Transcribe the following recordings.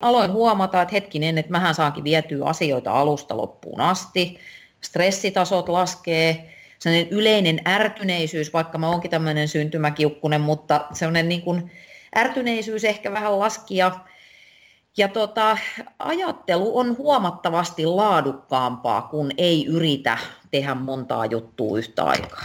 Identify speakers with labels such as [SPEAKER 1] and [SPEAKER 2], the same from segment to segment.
[SPEAKER 1] aloin huomata, että hetkinen, että mähän saankin vietyä asioita alusta loppuun asti, stressitasot laskee, sellainen yleinen ärtyneisyys, vaikka mä oonkin tämmöinen syntymäkiukkunen, mutta sellainen niin kuin ärtyneisyys ehkä vähän laski ja, ja tota, ajattelu on huomattavasti laadukkaampaa, kun ei yritä tehdä montaa juttua yhtä aikaa.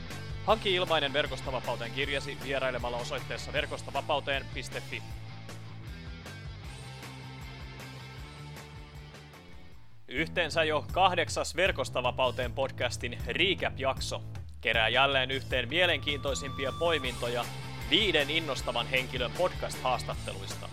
[SPEAKER 2] Hanki ilmainen Verkostavapauteen kirjasi vierailemalla osoitteessa verkostavapauteen.fi. Yhteensä jo kahdeksas Verkostavapauteen podcastin recap-jakso kerää jälleen yhteen mielenkiintoisimpia poimintoja viiden innostavan henkilön podcast-haastatteluista.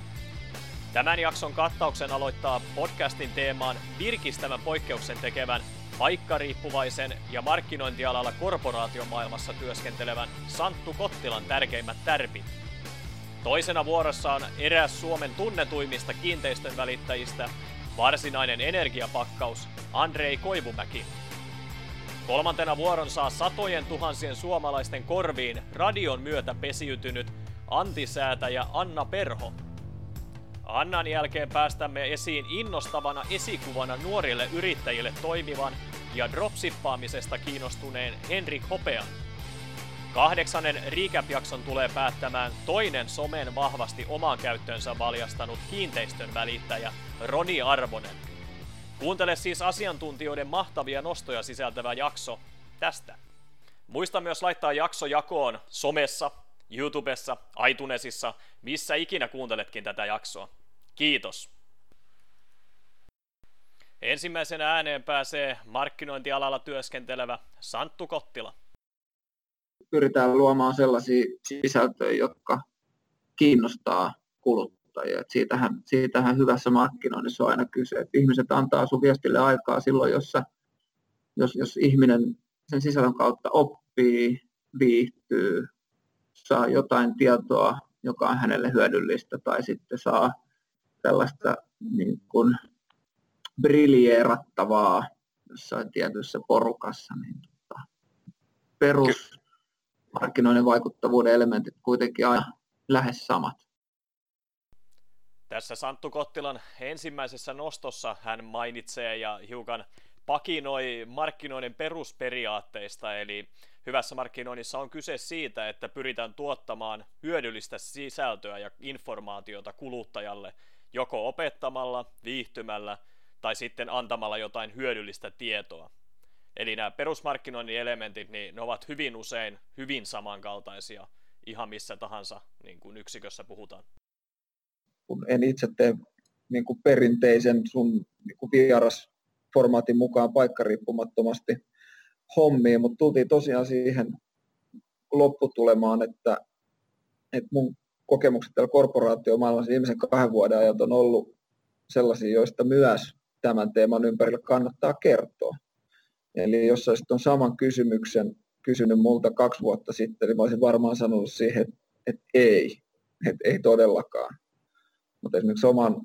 [SPEAKER 2] Tämän jakson kattauksen aloittaa podcastin teemaan virkistävän poikkeuksen tekevän paikkariippuvaisen ja markkinointialalla korporaatiomaailmassa työskentelevän Santtu Kottilan tärkeimmät tärpit. Toisena vuorossa on eräs Suomen tunnetuimmista kiinteistön välittäjistä, varsinainen energiapakkaus Andrei Koivumäki. Kolmantena vuoron saa satojen tuhansien suomalaisten korviin radion myötä pesiytynyt antisäätäjä Anna Perho – Annan jälkeen päästämme esiin innostavana esikuvana nuorille yrittäjille toimivan ja dropsippaamisesta kiinnostuneen Henrik Hopean. Kahdeksannen recap-jakson tulee päättämään toinen somen vahvasti omaan käyttöönsä valjastanut kiinteistön välittäjä Roni Arvonen. Kuuntele siis asiantuntijoiden mahtavia nostoja sisältävä jakso tästä. Muista myös laittaa jakso jakoon somessa, YouTubessa, iTunesissa, missä ikinä kuunteletkin tätä jaksoa. Kiitos. Ensimmäisenä ääneen pääsee markkinointialalla työskentelevä Santtu Kottila.
[SPEAKER 3] Pyritään luomaan sellaisia sisältöjä, jotka kiinnostaa kuluttajia. Et siitähän, siitähän hyvässä markkinoinnissa on aina kyse, että ihmiset antaa sun viestille aikaa silloin, jossa, jos, jos ihminen sen sisällön kautta oppii, viihtyy, saa jotain tietoa, joka on hänelle hyödyllistä, tai sitten saa tällaista niin kuin briljeerattavaa jossain tietyssä porukassa, niin tota, perusmarkkinoinnin vaikuttavuuden elementit kuitenkin aina lähes samat.
[SPEAKER 2] Tässä Santtu Kottilan ensimmäisessä nostossa hän mainitsee ja hiukan pakinoi markkinoinnin perusperiaatteista, eli hyvässä markkinoinnissa on kyse siitä, että pyritään tuottamaan hyödyllistä sisältöä ja informaatiota kuluttajalle – joko opettamalla, viihtymällä tai sitten antamalla jotain hyödyllistä tietoa. Eli nämä perusmarkkinoinnin elementit, niin ne ovat hyvin usein hyvin samankaltaisia ihan missä tahansa niin kuin yksikössä puhutaan.
[SPEAKER 3] Kun en itse tee niin kuin perinteisen sun niin kuin vierasformaatin mukaan paikkariippumattomasti hommiin, mutta tultiin tosiaan siihen lopputulemaan, että, että mun kokemukset täällä korporaatiomaailmassa viimeisen kahden vuoden ajan on ollut sellaisia, joista myös tämän teeman ympärillä kannattaa kertoa. Eli jos olisit tuon saman kysymyksen kysynyt multa kaksi vuotta sitten, niin mä olisin varmaan sanonut siihen, että, että ei, että ei todellakaan. Mutta esimerkiksi oman,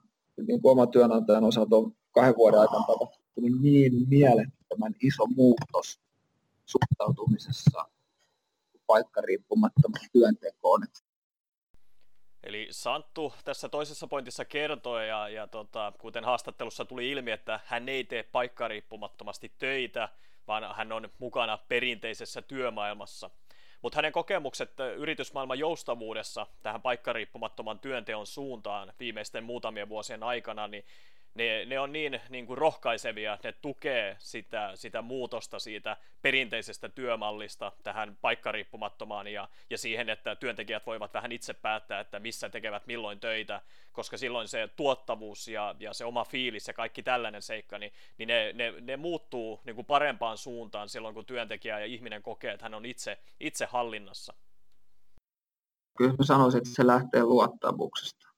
[SPEAKER 3] niin kuin oman työnantajan osalta on kahden vuoden aikana tapahtunut niin mielettömän iso muutos suhtautumisessa paikkariippumattomaan työntekoon, että
[SPEAKER 2] Eli Santtu tässä toisessa pointissa kertoi, ja, ja tota, kuten haastattelussa tuli ilmi, että hän ei tee paikkariippumattomasti töitä, vaan hän on mukana perinteisessä työmaailmassa. Mutta hänen kokemukset yritysmaailman joustavuudessa tähän paikkariippumattoman työnteon suuntaan viimeisten muutamien vuosien aikana, niin ne, ne on niin, niin kuin rohkaisevia, ne tukee sitä, sitä muutosta siitä perinteisestä työmallista tähän paikkariippumattomaan ja, ja siihen, että työntekijät voivat vähän itse päättää, että missä tekevät milloin töitä, koska silloin se tuottavuus ja, ja se oma fiilis ja kaikki tällainen seikka, niin, niin ne, ne, ne muuttuu niin kuin parempaan suuntaan silloin, kun työntekijä ja ihminen kokee, että hän on itse, itse hallinnassa.
[SPEAKER 3] Kyllä mä sanoisin, että se lähtee luottamuksesta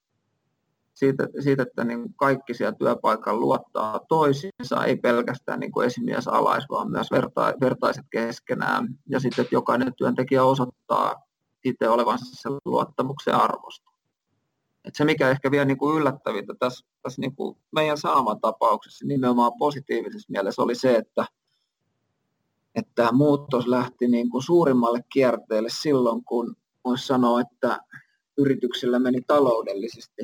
[SPEAKER 3] siitä, siitä että niin kaikki siellä työpaikalla luottaa toisiinsa, ei pelkästään niin kuin esimies alais, vaan myös verta, vertaiset keskenään. Ja sitten, että jokainen työntekijä osoittaa itse olevansa sen luottamuksen arvosta. Et se, mikä ehkä vielä niin kuin yllättävintä tässä, tässä niin kuin meidän saaman tapauksessa nimenomaan positiivisessa mielessä oli se, että, että tämä muutos lähti niin kuin suurimmalle kierteelle silloin, kun voisi sanoa, että yrityksillä meni taloudellisesti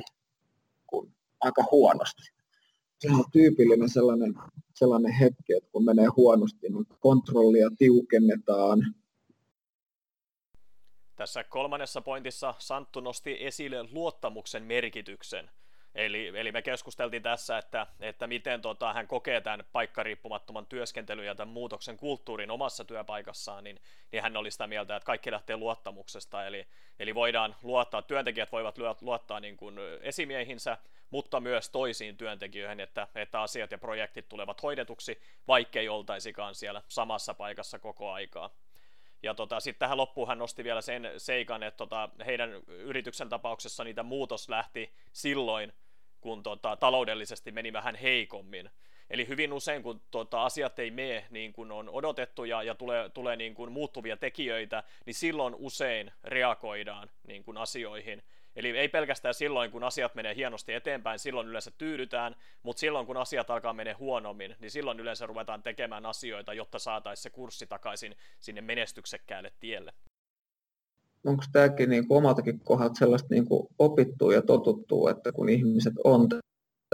[SPEAKER 3] aika huonosti. Se on tyypillinen sellainen, sellainen hetki, että kun menee huonosti, niin kontrollia tiukennetaan,
[SPEAKER 2] tässä kolmannessa pointissa Santtu nosti esille luottamuksen merkityksen. Eli, eli me keskusteltiin tässä, että, että miten tota, hän kokee tämän paikkariippumattoman työskentelyn ja tämän muutoksen kulttuurin omassa työpaikassaan, niin, niin hän oli sitä mieltä, että kaikki lähtee luottamuksesta. Eli, eli voidaan luottaa, työntekijät voivat luottaa niin kuin esimiehinsä, mutta myös toisiin työntekijöihin, että, että asiat ja projektit tulevat hoidetuksi, vaikkei oltaisikaan siellä samassa paikassa koko aikaa. Ja tota, sitten tähän loppuun hän nosti vielä sen seikan, että tota, heidän yrityksen tapauksessa niitä muutos lähti silloin, kun tota, taloudellisesti meni vähän heikommin. Eli hyvin usein, kun tota, asiat ei mene niin kuin on odotettu ja, ja tulee, tulee niin kuin muuttuvia tekijöitä, niin silloin usein reagoidaan niin kuin asioihin. Eli ei pelkästään silloin, kun asiat menee hienosti eteenpäin, silloin yleensä tyydytään, mutta silloin, kun asiat alkaa mennä huonommin, niin silloin yleensä ruvetaan tekemään asioita, jotta saataisiin se kurssi takaisin sinne menestyksekkäälle tielle.
[SPEAKER 3] Onko tämäkin niin kuin omaltakin kohdalta sellaista niin kuin opittua ja totuttua, että kun ihmiset on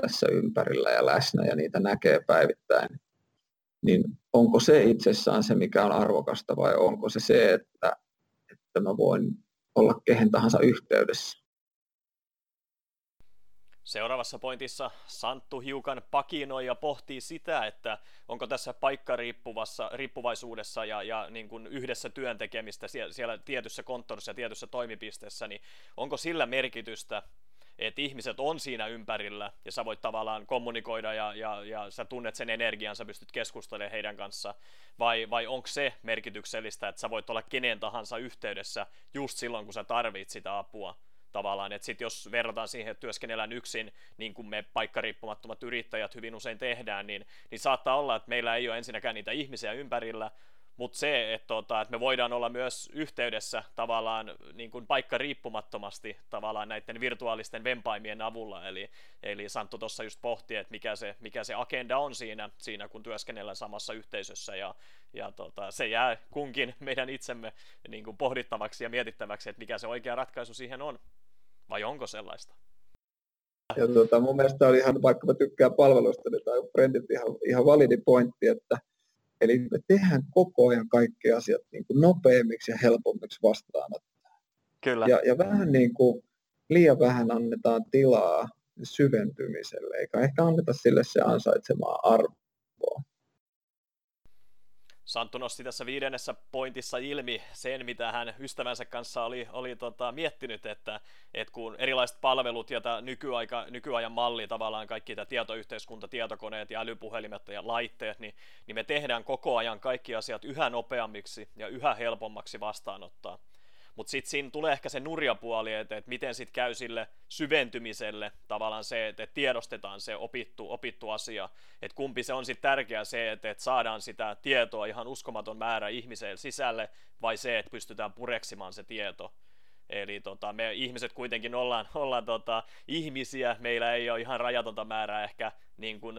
[SPEAKER 3] tässä ympärillä ja läsnä ja niitä näkee päivittäin, niin onko se itsessään se, mikä on arvokasta vai onko se se, että, että mä voin olla kehen tahansa yhteydessä?
[SPEAKER 2] Seuraavassa pointissa Santtu hiukan pakinoi ja pohtii sitä, että onko tässä riippuvaisuudessa ja, ja niin kuin yhdessä työntekemistä siellä, siellä tietyssä konttorissa ja tietyssä toimipisteessä, niin onko sillä merkitystä, että ihmiset on siinä ympärillä ja sä voit tavallaan kommunikoida ja, ja, ja sä tunnet sen energian, sä pystyt keskustelemaan heidän kanssa, vai, vai onko se merkityksellistä, että sä voit olla kenen tahansa yhteydessä just silloin, kun sä tarvit sitä apua tavallaan, että sitten jos verrataan siihen, että työskennellään yksin, niin kuin me paikkariippumattomat yrittäjät hyvin usein tehdään, niin, niin saattaa olla, että meillä ei ole ensinnäkään niitä ihmisiä ympärillä, mutta se, että, tota, että me voidaan olla myös yhteydessä tavallaan niin kuin paikka riippumattomasti tavallaan näiden virtuaalisten vempaimien avulla, eli, eli Santtu tuossa just pohti, että mikä se, mikä se agenda on siinä, siinä kun työskennellään samassa yhteisössä, ja, ja tota, se jää kunkin meidän itsemme niin kuin pohdittavaksi ja mietittäväksi, että mikä se oikea ratkaisu siihen on, vai onko sellaista?
[SPEAKER 3] Ja tuota, mun mielestä oli ihan, vaikka mä tykkään palvelusta, niin tämä on ihan, ihan validi pointti, että Eli me tehdään koko ajan kaikki asiat niin kuin nopeimmiksi ja helpommiksi vastaanottaa.
[SPEAKER 2] Kyllä.
[SPEAKER 3] Ja, ja vähän niin kuin liian vähän annetaan tilaa syventymiselle, eikä ehkä anneta sille se ansaitsemaa arvoa.
[SPEAKER 2] Santtu nosti tässä viidennessä pointissa ilmi sen, mitä hän ystävänsä kanssa oli, oli tota, miettinyt, että, että kun erilaiset palvelut ja nykyaika, nykyajan malli, tavallaan kaikki tämä tietoyhteiskunta, tietokoneet ja älypuhelimet ja laitteet, niin, niin me tehdään koko ajan kaikki asiat yhä nopeammiksi ja yhä helpommaksi vastaanottaa. Mutta sitten siinä tulee ehkä se nurjapuoli, että, että miten sitten käy sille syventymiselle tavallaan se, että, että tiedostetaan se opittu, opittu asia, että kumpi se on sitten tärkeää se, että, että saadaan sitä tietoa ihan uskomaton määrä ihmiselle sisälle, vai se, että pystytään pureksimaan se tieto. Eli tota, me ihmiset kuitenkin ollaan, ollaan tota, ihmisiä, meillä ei ole ihan rajatonta määrää ehkä niin kuin,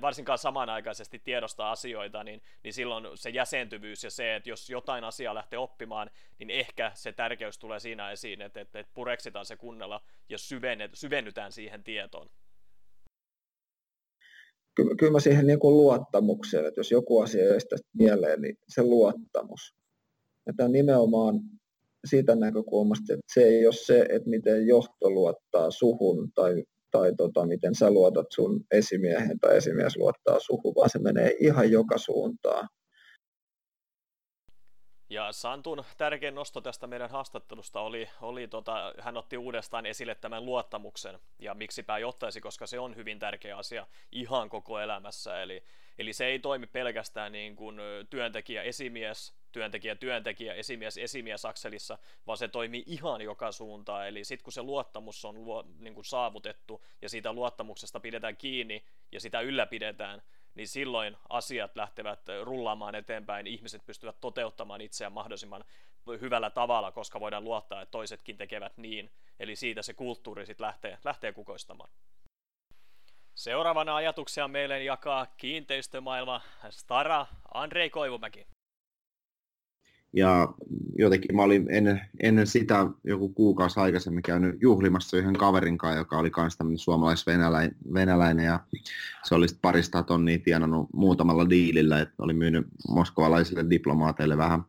[SPEAKER 2] varsinkaan samanaikaisesti tiedostaa asioita, niin, niin silloin se jäsentyvyys ja se, että jos jotain asiaa lähtee oppimaan, niin ehkä se tärkeys tulee siinä esiin, että, että, että pureksitaan se kunnella ja syvennet, syvennytään siihen tietoon.
[SPEAKER 3] Kyllä, kyllä mä siihen niin kuin luottamukseen, että jos joku asia ei mieleen, niin se luottamus. Ja tämä nimenomaan siitä näkökulmasta, että se ei ole se, että miten johto luottaa suhun tai, tai tota, miten sä luotat sun esimiehen tai esimies luottaa suhun, vaan se menee ihan joka suuntaan.
[SPEAKER 2] Ja Santun tärkein nosto tästä meidän haastattelusta oli, oli tota, hän otti uudestaan esille tämän luottamuksen ja miksipä jottaisi, koska se on hyvin tärkeä asia ihan koko elämässä. Eli, eli se ei toimi pelkästään niin kuin työntekijä, esimies työntekijä, työntekijä, esimies, esimies akselissa, vaan se toimii ihan joka suuntaan. Eli sitten kun se luottamus on luo, niin kuin saavutettu ja siitä luottamuksesta pidetään kiinni ja sitä ylläpidetään, niin silloin asiat lähtevät rullaamaan eteenpäin, ihmiset pystyvät toteuttamaan itseään mahdollisimman hyvällä tavalla, koska voidaan luottaa, että toisetkin tekevät niin. Eli siitä se kulttuuri sitten lähtee, lähtee kukoistamaan. Seuraavana ajatuksia meille jakaa kiinteistömaailma Stara Andrei Koivumäki.
[SPEAKER 4] Ja jotenkin mä olin ennen, ennen sitä joku kuukausi aikaisemmin käynyt juhlimassa yhden kaverin kanssa, joka oli myös tämmöinen suomalais-venäläinen ja se oli parista tonnia tienannut muutamalla diilillä, että oli myynyt moskovalaisille diplomaateille vähän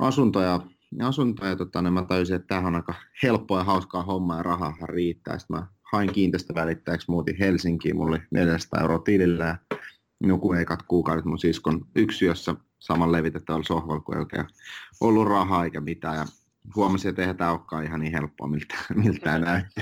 [SPEAKER 4] asuntoja, asuntoja tota, niin mä tajusin, että tämähän on aika helppoa ja hauskaa hommaa ja rahaa riittää. Sitten mä hain kiinteistövälittäjäksi, muutin Helsinkiin, mulla oli 400 euroa tilillä ja nukuin ekat kuukaudet mun siskon yksiössä saman levitettävällä sohvalla, kun ei oikein ollut rahaa eikä mitään. Ja huomasin, että eihän tämä olekaan ihan niin helppoa, miltä, miltä näytti.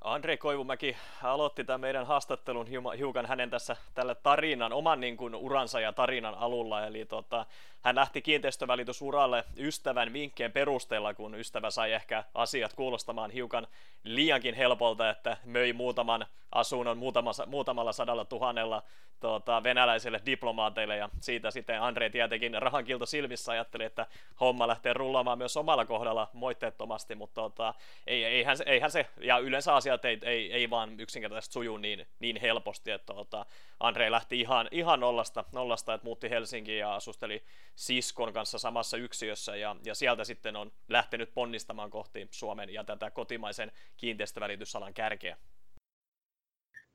[SPEAKER 2] Andre Koivumäki aloitti tämän meidän haastattelun hiukan hänen tässä tällä tarinan, oman niin kuin, uransa ja tarinan alulla. Eli tota, hän lähti kiinteistövälitysuralle ystävän vinkkien perusteella, kun ystävä sai ehkä asiat kuulostamaan hiukan liiankin helpolta, että möi muutaman asunnon muutamassa, muutamalla sadalla tuhannella tota, venäläisille diplomaateille, ja siitä sitten Andre tietenkin rahankilto silmissä ajatteli, että homma lähtee rullaamaan myös omalla kohdalla moitteettomasti, mutta tota, ei, eihän, eihän se, ja yleensä asiat ei, ei, ei vaan yksinkertaisesti suju niin, niin helposti, että tota, Andre lähti ihan, ihan nollasta, nollasta, että muutti Helsinkiin ja asusteli siskon kanssa samassa yksiössä ja, ja sieltä sitten on lähtenyt ponnistamaan kohti Suomen ja tätä kotimaisen kiinteistövälitysalan kärkeä.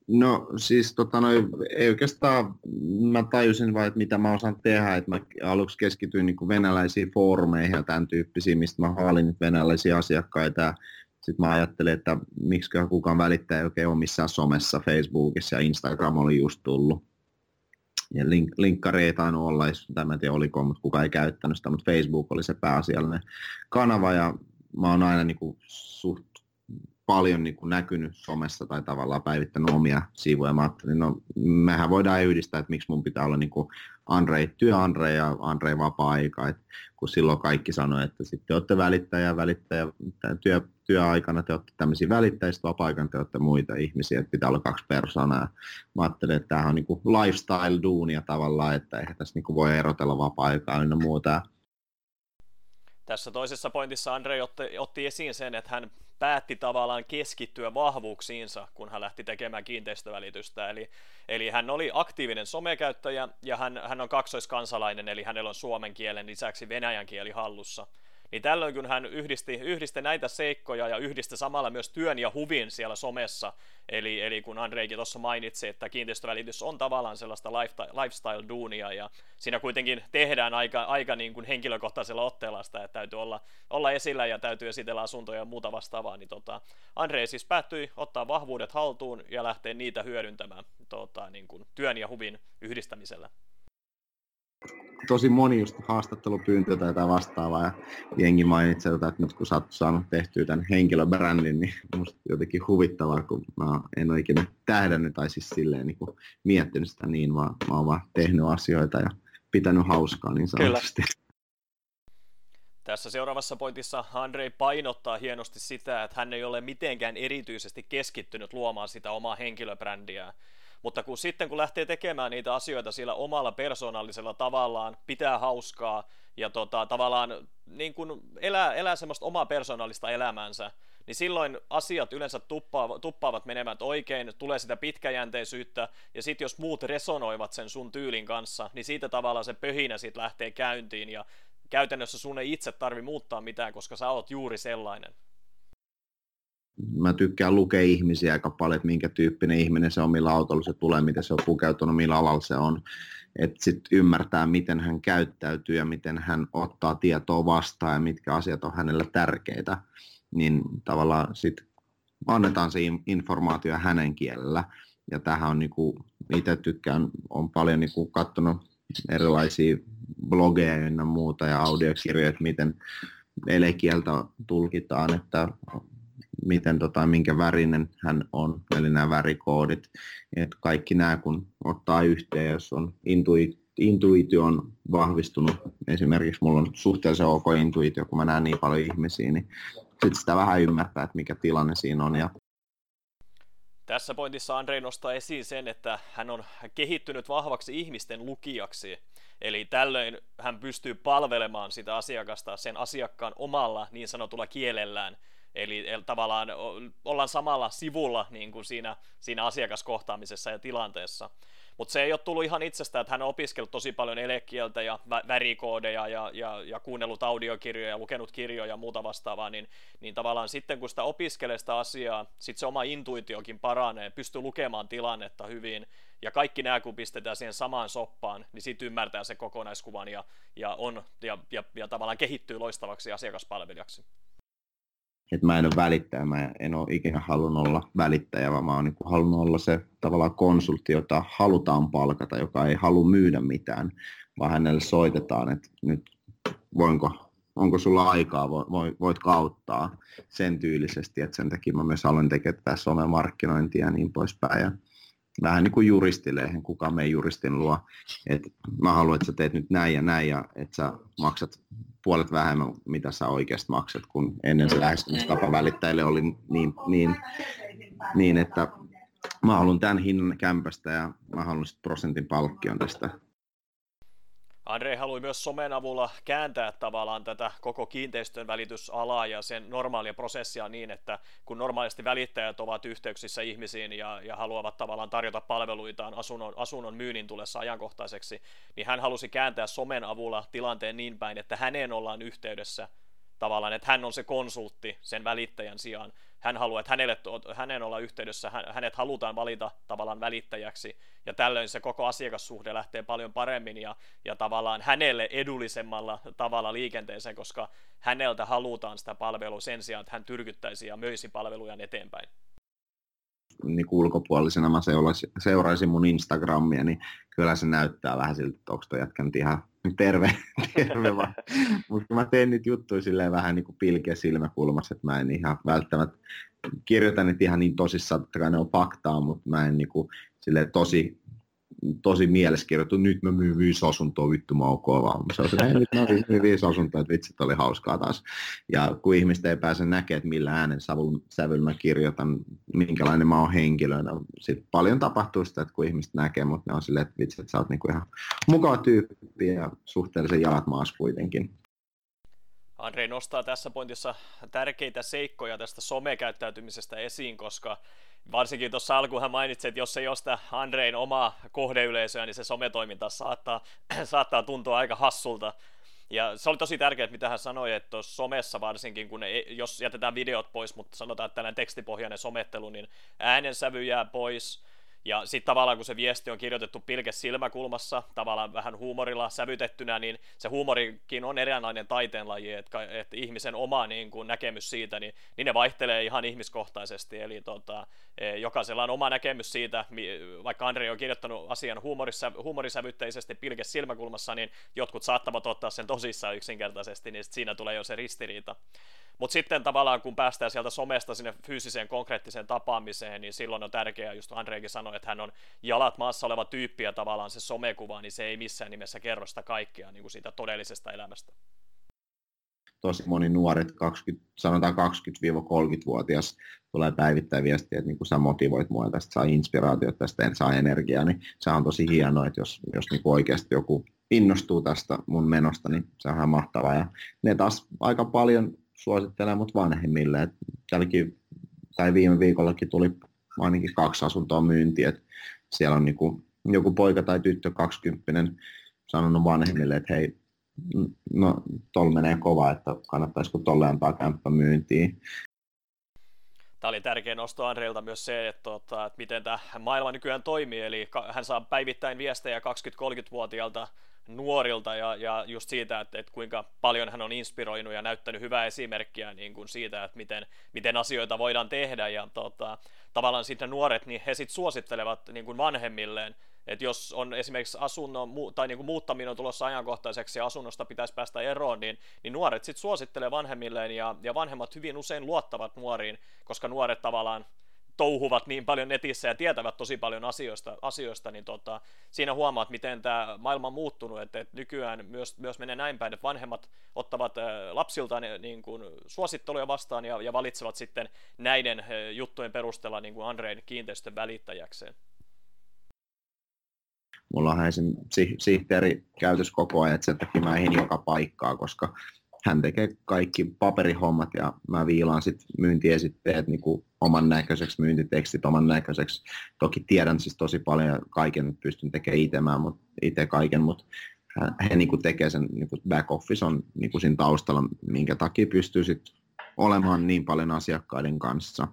[SPEAKER 4] No siis tota noi, ei oikeastaan, mä tajusin vain, että mitä mä osaan tehdä, että mä aluksi keskityin niin venäläisiin foorumeihin ja tämän tyyppisiin, mistä mä haalin venäläisiä asiakkaita. Ja sitten mä ajattelin, että miksi kukaan välittäjä ei oikein ole missään somessa, Facebookissa ja Instagram oli just tullut. Ja link, linkkari ei tainnut olla, jos tämä en tiedä oliko, mutta kukaan ei käyttänyt sitä, mutta Facebook oli se pääasiallinen kanava. Ja mä oon aina niin kuin suht paljon niin kuin näkynyt somessa tai tavallaan päivittänyt omia sivuja. Mä ajattelin, no mehän voidaan yhdistää, että miksi mun pitää olla niin kuin Andrei, työ Andrei ja Andrei vapaa-aika, että kun silloin kaikki sanoi, että sitten te olette välittäjä, välittäjä, työ, työaikana te olette tämmöisiä välittäjistä, vapaa-aikana te olette muita ihmisiä, että pitää olla kaksi persoonaa. Mä ajattelin, että tämähän on niin lifestyle-duunia tavallaan, että eihän tässä niin voi erotella vapaa-aikaa ja muuta.
[SPEAKER 2] Tässä toisessa pointissa Andre otti, otti esiin sen, että hän päätti tavallaan keskittyä vahvuuksiinsa, kun hän lähti tekemään kiinteistövälitystä. Eli, eli hän oli aktiivinen somekäyttäjä ja hän, hän on kaksoiskansalainen, eli hänellä on suomen kielen lisäksi venäjän kieli hallussa. Niin tällöin kun hän yhdisti, yhdisti näitä seikkoja ja yhdisti samalla myös työn ja huvin siellä somessa, eli, eli kun Andreikin tuossa mainitsi, että kiinteistövälitys on tavallaan sellaista lifestyle-duunia ja siinä kuitenkin tehdään aika, aika niin kuin henkilökohtaisella otteella sitä, että täytyy olla, olla esillä ja täytyy esitellä asuntoja ja muuta vastaavaa, niin tota, Andre siis päättyi ottaa vahvuudet haltuun ja lähteä niitä hyödyntämään tota, niin kuin työn ja huvin yhdistämisellä
[SPEAKER 4] tosi moni just haastattelupyyntö tai jotain vastaavaa ja jengi mainitsee, että nyt kun sä oot saanut tehtyä tämän henkilöbrändin, niin musta jotenkin huvittavaa, kun mä en ole ikinä tähdännyt tai siis silleen niin kuin miettinyt sitä niin, vaan mä oon vaan tehnyt asioita ja pitänyt hauskaa niin sanotusti. Kyllä.
[SPEAKER 2] Tässä seuraavassa pointissa Andrei painottaa hienosti sitä, että hän ei ole mitenkään erityisesti keskittynyt luomaan sitä omaa henkilöbrändiä. Mutta kun sitten kun lähtee tekemään niitä asioita sillä omalla persoonallisella tavallaan, pitää hauskaa ja tota, tavallaan niin kuin elää, elää semmoista omaa persoonallista elämänsä, niin silloin asiat yleensä tuppaavat, tuppaavat menemään oikein, tulee sitä pitkäjänteisyyttä, ja sitten jos muut resonoivat sen sun tyylin kanssa, niin siitä tavallaan se pöhinä sitten lähtee käyntiin, ja käytännössä sun ei itse tarvi muuttaa mitään, koska sä oot juuri sellainen
[SPEAKER 4] mä tykkään lukea ihmisiä aika paljon, että minkä tyyppinen ihminen se on, millä autolla se tulee, miten se on pukeutunut, millä alalla se on. Että sitten ymmärtää, miten hän käyttäytyy ja miten hän ottaa tietoa vastaan ja mitkä asiat on hänelle tärkeitä. Niin tavallaan sitten annetaan se informaatio hänen kielellä. Ja tähän on niinku, itse tykkään, on paljon niinku katsonut erilaisia blogeja ja muuta ja audiokirjoja, että miten elekieltä tulkitaan, että miten tota, minkä värinen hän on, eli nämä värikoodit. Et kaikki nämä kun ottaa yhteen, jos on intui, intuitio on vahvistunut. Esimerkiksi mulla on suhteellisen ok intuitio, kun mä näen niin paljon ihmisiä, niin sitten sitä vähän ymmärtää, että mikä tilanne siinä on ja
[SPEAKER 2] tässä pointissa Andrei nostaa esiin sen, että hän on kehittynyt vahvaksi ihmisten lukijaksi, eli tällöin hän pystyy palvelemaan sitä asiakasta sen asiakkaan omalla niin sanotulla kielellään, eli tavallaan ollaan samalla sivulla niin kuin siinä, siinä asiakaskohtaamisessa ja tilanteessa. Mutta se ei ole tullut ihan itsestään, että hän on opiskellut tosi paljon elekieltä ja vä- värikoodeja ja, ja, ja kuunnellut audiokirjoja ja lukenut kirjoja ja muuta vastaavaa, niin, niin tavallaan sitten kun sitä opiskelee sitä asiaa, sitten se oma intuitiokin paranee, pystyy lukemaan tilannetta hyvin ja kaikki nämä kun pistetään siihen samaan soppaan, niin sitten ymmärtää sen kokonaiskuvan ja, ja, on, ja, ja, ja tavallaan kehittyy loistavaksi asiakaspalvelijaksi
[SPEAKER 4] että mä en ole välittäjä, mä en ole ikinä halunnut olla välittäjä, vaan mä oon niin halunnut olla se tavallaan konsultti, jota halutaan palkata, joka ei halua myydä mitään, vaan hänelle soitetaan, että nyt voinko, onko sulla aikaa, voit kauttaa sen tyylisesti, että sen takia mä myös haluan tekemään somemarkkinointia ja niin poispäin. Vähän niin kuin juristille, eihän kukaan meidän juristin luo, että mä haluan, että sä teet nyt näin ja näin ja että sä maksat puolet vähemmän, mitä sä oikeasti maksat, kun ennen se lähestymistapa välittäjille oli niin, niin, niin, että mä haluan tämän hinnan kämpästä ja mä haluan prosentin palkkion tästä
[SPEAKER 2] Andre halui myös somen avulla kääntää tavallaan tätä koko kiinteistön välitysalaa ja sen normaalia prosessia niin, että kun normaalisti välittäjät ovat yhteyksissä ihmisiin ja, ja haluavat tavallaan tarjota palveluitaan asunnon, asunnon myynnin tulessa ajankohtaiseksi, niin hän halusi kääntää somen avulla tilanteen niin päin, että häneen ollaan yhteydessä tavallaan, että hän on se konsultti sen välittäjän sijaan. Hän haluaa, että hänelle, hänen olla yhteydessä, hänet halutaan valita tavallaan välittäjäksi, ja tällöin se koko asiakassuhde lähtee paljon paremmin ja, ja tavallaan hänelle edullisemmalla tavalla liikenteeseen, koska häneltä halutaan sitä palvelua sen sijaan, että hän tyrkyttäisi ja möisi palveluja eteenpäin
[SPEAKER 4] niin ulkopuolisena mä seuraisin, mun Instagramia, niin kyllä se näyttää vähän siltä, että onko toi ihan terve, terve Mutta mä teen niitä juttuja silleen vähän niin kuin pilkeä silmäkulmassa, että mä en ihan välttämättä kirjoita niitä ihan niin tosissaan, että ne on faktaa, mutta mä en niin kuin, silleen tosi tosi mieleskirjoitu, nyt mä myyn viisi asuntoa, vittu mä oon kova. Se on se, nyt mä myyn viisi asuntoa, että vitsit oli hauskaa taas. Ja kun ihmiset ei pääse näkemään, että millä äänen sävyllä mä kirjoitan, minkälainen mä oon henkilönä. Sitten paljon tapahtuu sitä, että kun ihmiset näkee, mutta ne on silleen, että vitsit, sä oot niinku ihan mukava tyyppi ja suhteellisen jalat maas kuitenkin.
[SPEAKER 2] Andre nostaa tässä pointissa tärkeitä seikkoja tästä somekäyttäytymisestä esiin, koska varsinkin tuossa alkuun hän mainitsi, että jos ei ole sitä Andrein omaa kohdeyleisöä, niin se sometoiminta saattaa, saattaa tuntua aika hassulta. Ja se oli tosi tärkeää, mitä hän sanoi, että tuossa somessa varsinkin, kun ne, jos jätetään videot pois, mutta sanotaan, että tällainen tekstipohjainen somettelu, niin äänensävy jää pois, ja sitten tavallaan kun se viesti on kirjoitettu pilke silmäkulmassa, tavallaan vähän huumorilla sävytettynä, niin se huumorikin on eräänlainen taiteenlaji, että, että ihmisen oma niin kuin, näkemys siitä, niin, niin ne vaihtelee ihan ihmiskohtaisesti. Eli tota, e, jokaisella on oma näkemys siitä, vaikka Andre on kirjoittanut asian huumorissa, huumorisävytteisesti pilke silmäkulmassa, niin jotkut saattavat ottaa sen tosissaan yksinkertaisesti, niin siinä tulee jo se ristiriita. Mutta sitten tavallaan kun päästään sieltä somesta sinne fyysiseen konkreettiseen tapaamiseen, niin silloin on tärkeää, just Andreikin sanoi, että hän on jalat maassa oleva tyyppi ja tavallaan se somekuva, niin se ei missään nimessä kerro sitä kaikkea niin kuin siitä todellisesta elämästä.
[SPEAKER 4] Tosi moni nuoret, 20, sanotaan 20-30-vuotias, tulee päivittäin viestiä, että niin kuin sä motivoit mua tästä, saa inspiraatiota tästä, en saa energiaa, niin se on tosi hienoa, että jos, jos niin oikeasti joku innostuu tästä mun menosta, niin se on ihan mahtavaa. Ja ne taas aika paljon suosittelen mut vanhemmille. Et tälläkin, tai viime viikollakin tuli ainakin kaksi asuntoa myyntiä, että siellä on niinku, joku poika tai tyttö 20 sanonut vanhemmille, että hei, no tuolla menee kova, että kannattaisiko tolle antaa kämppä myyntiin.
[SPEAKER 2] Tämä oli tärkeä nosto Andreilta myös se, että, tota, että miten tämä maailma nykyään toimii, eli hän saa päivittäin viestejä 20-30-vuotiaalta nuorilta ja, ja just siitä, että, että kuinka paljon hän on inspiroinut ja näyttänyt hyvää esimerkkiä niin kuin siitä, että miten, miten asioita voidaan tehdä. Ja tota, tavallaan sitten nuoret, niin he sitten suosittelevat niin kuin vanhemmilleen, että jos on esimerkiksi asunnon tai niin kuin muuttaminen on tulossa ajankohtaiseksi ja asunnosta pitäisi päästä eroon, niin, niin nuoret sitten suosittelee vanhemmilleen ja, ja vanhemmat hyvin usein luottavat nuoriin, koska nuoret tavallaan touhuvat niin paljon netissä ja tietävät tosi paljon asioista, asioista niin tota, siinä huomaat, miten tämä maailma on muuttunut, että, että nykyään myös, myös menee näin päin, että vanhemmat ottavat lapsiltaan niin kuin suositteluja vastaan ja, ja valitsevat sitten näiden juttujen perusteella niin kuin Andrein kiinteistön välittäjäkseen.
[SPEAKER 4] Mulla on esim. sihteeri käytös koko ajan, että sen takia mä joka paikkaa, koska hän tekee kaikki paperihommat ja mä viilaan sitten myyntiesitteet niin kuin oman näköiseksi, myyntitekstit oman näköiseksi. Toki tiedän siis tosi paljon ja kaiken pystyn tekemään itse, mutta itse kaiken, mutta he niin kuin tekee sen, niin kuin back office on niin kuin siinä taustalla, minkä takia pystyy sitten olemaan niin paljon asiakkaiden kanssa.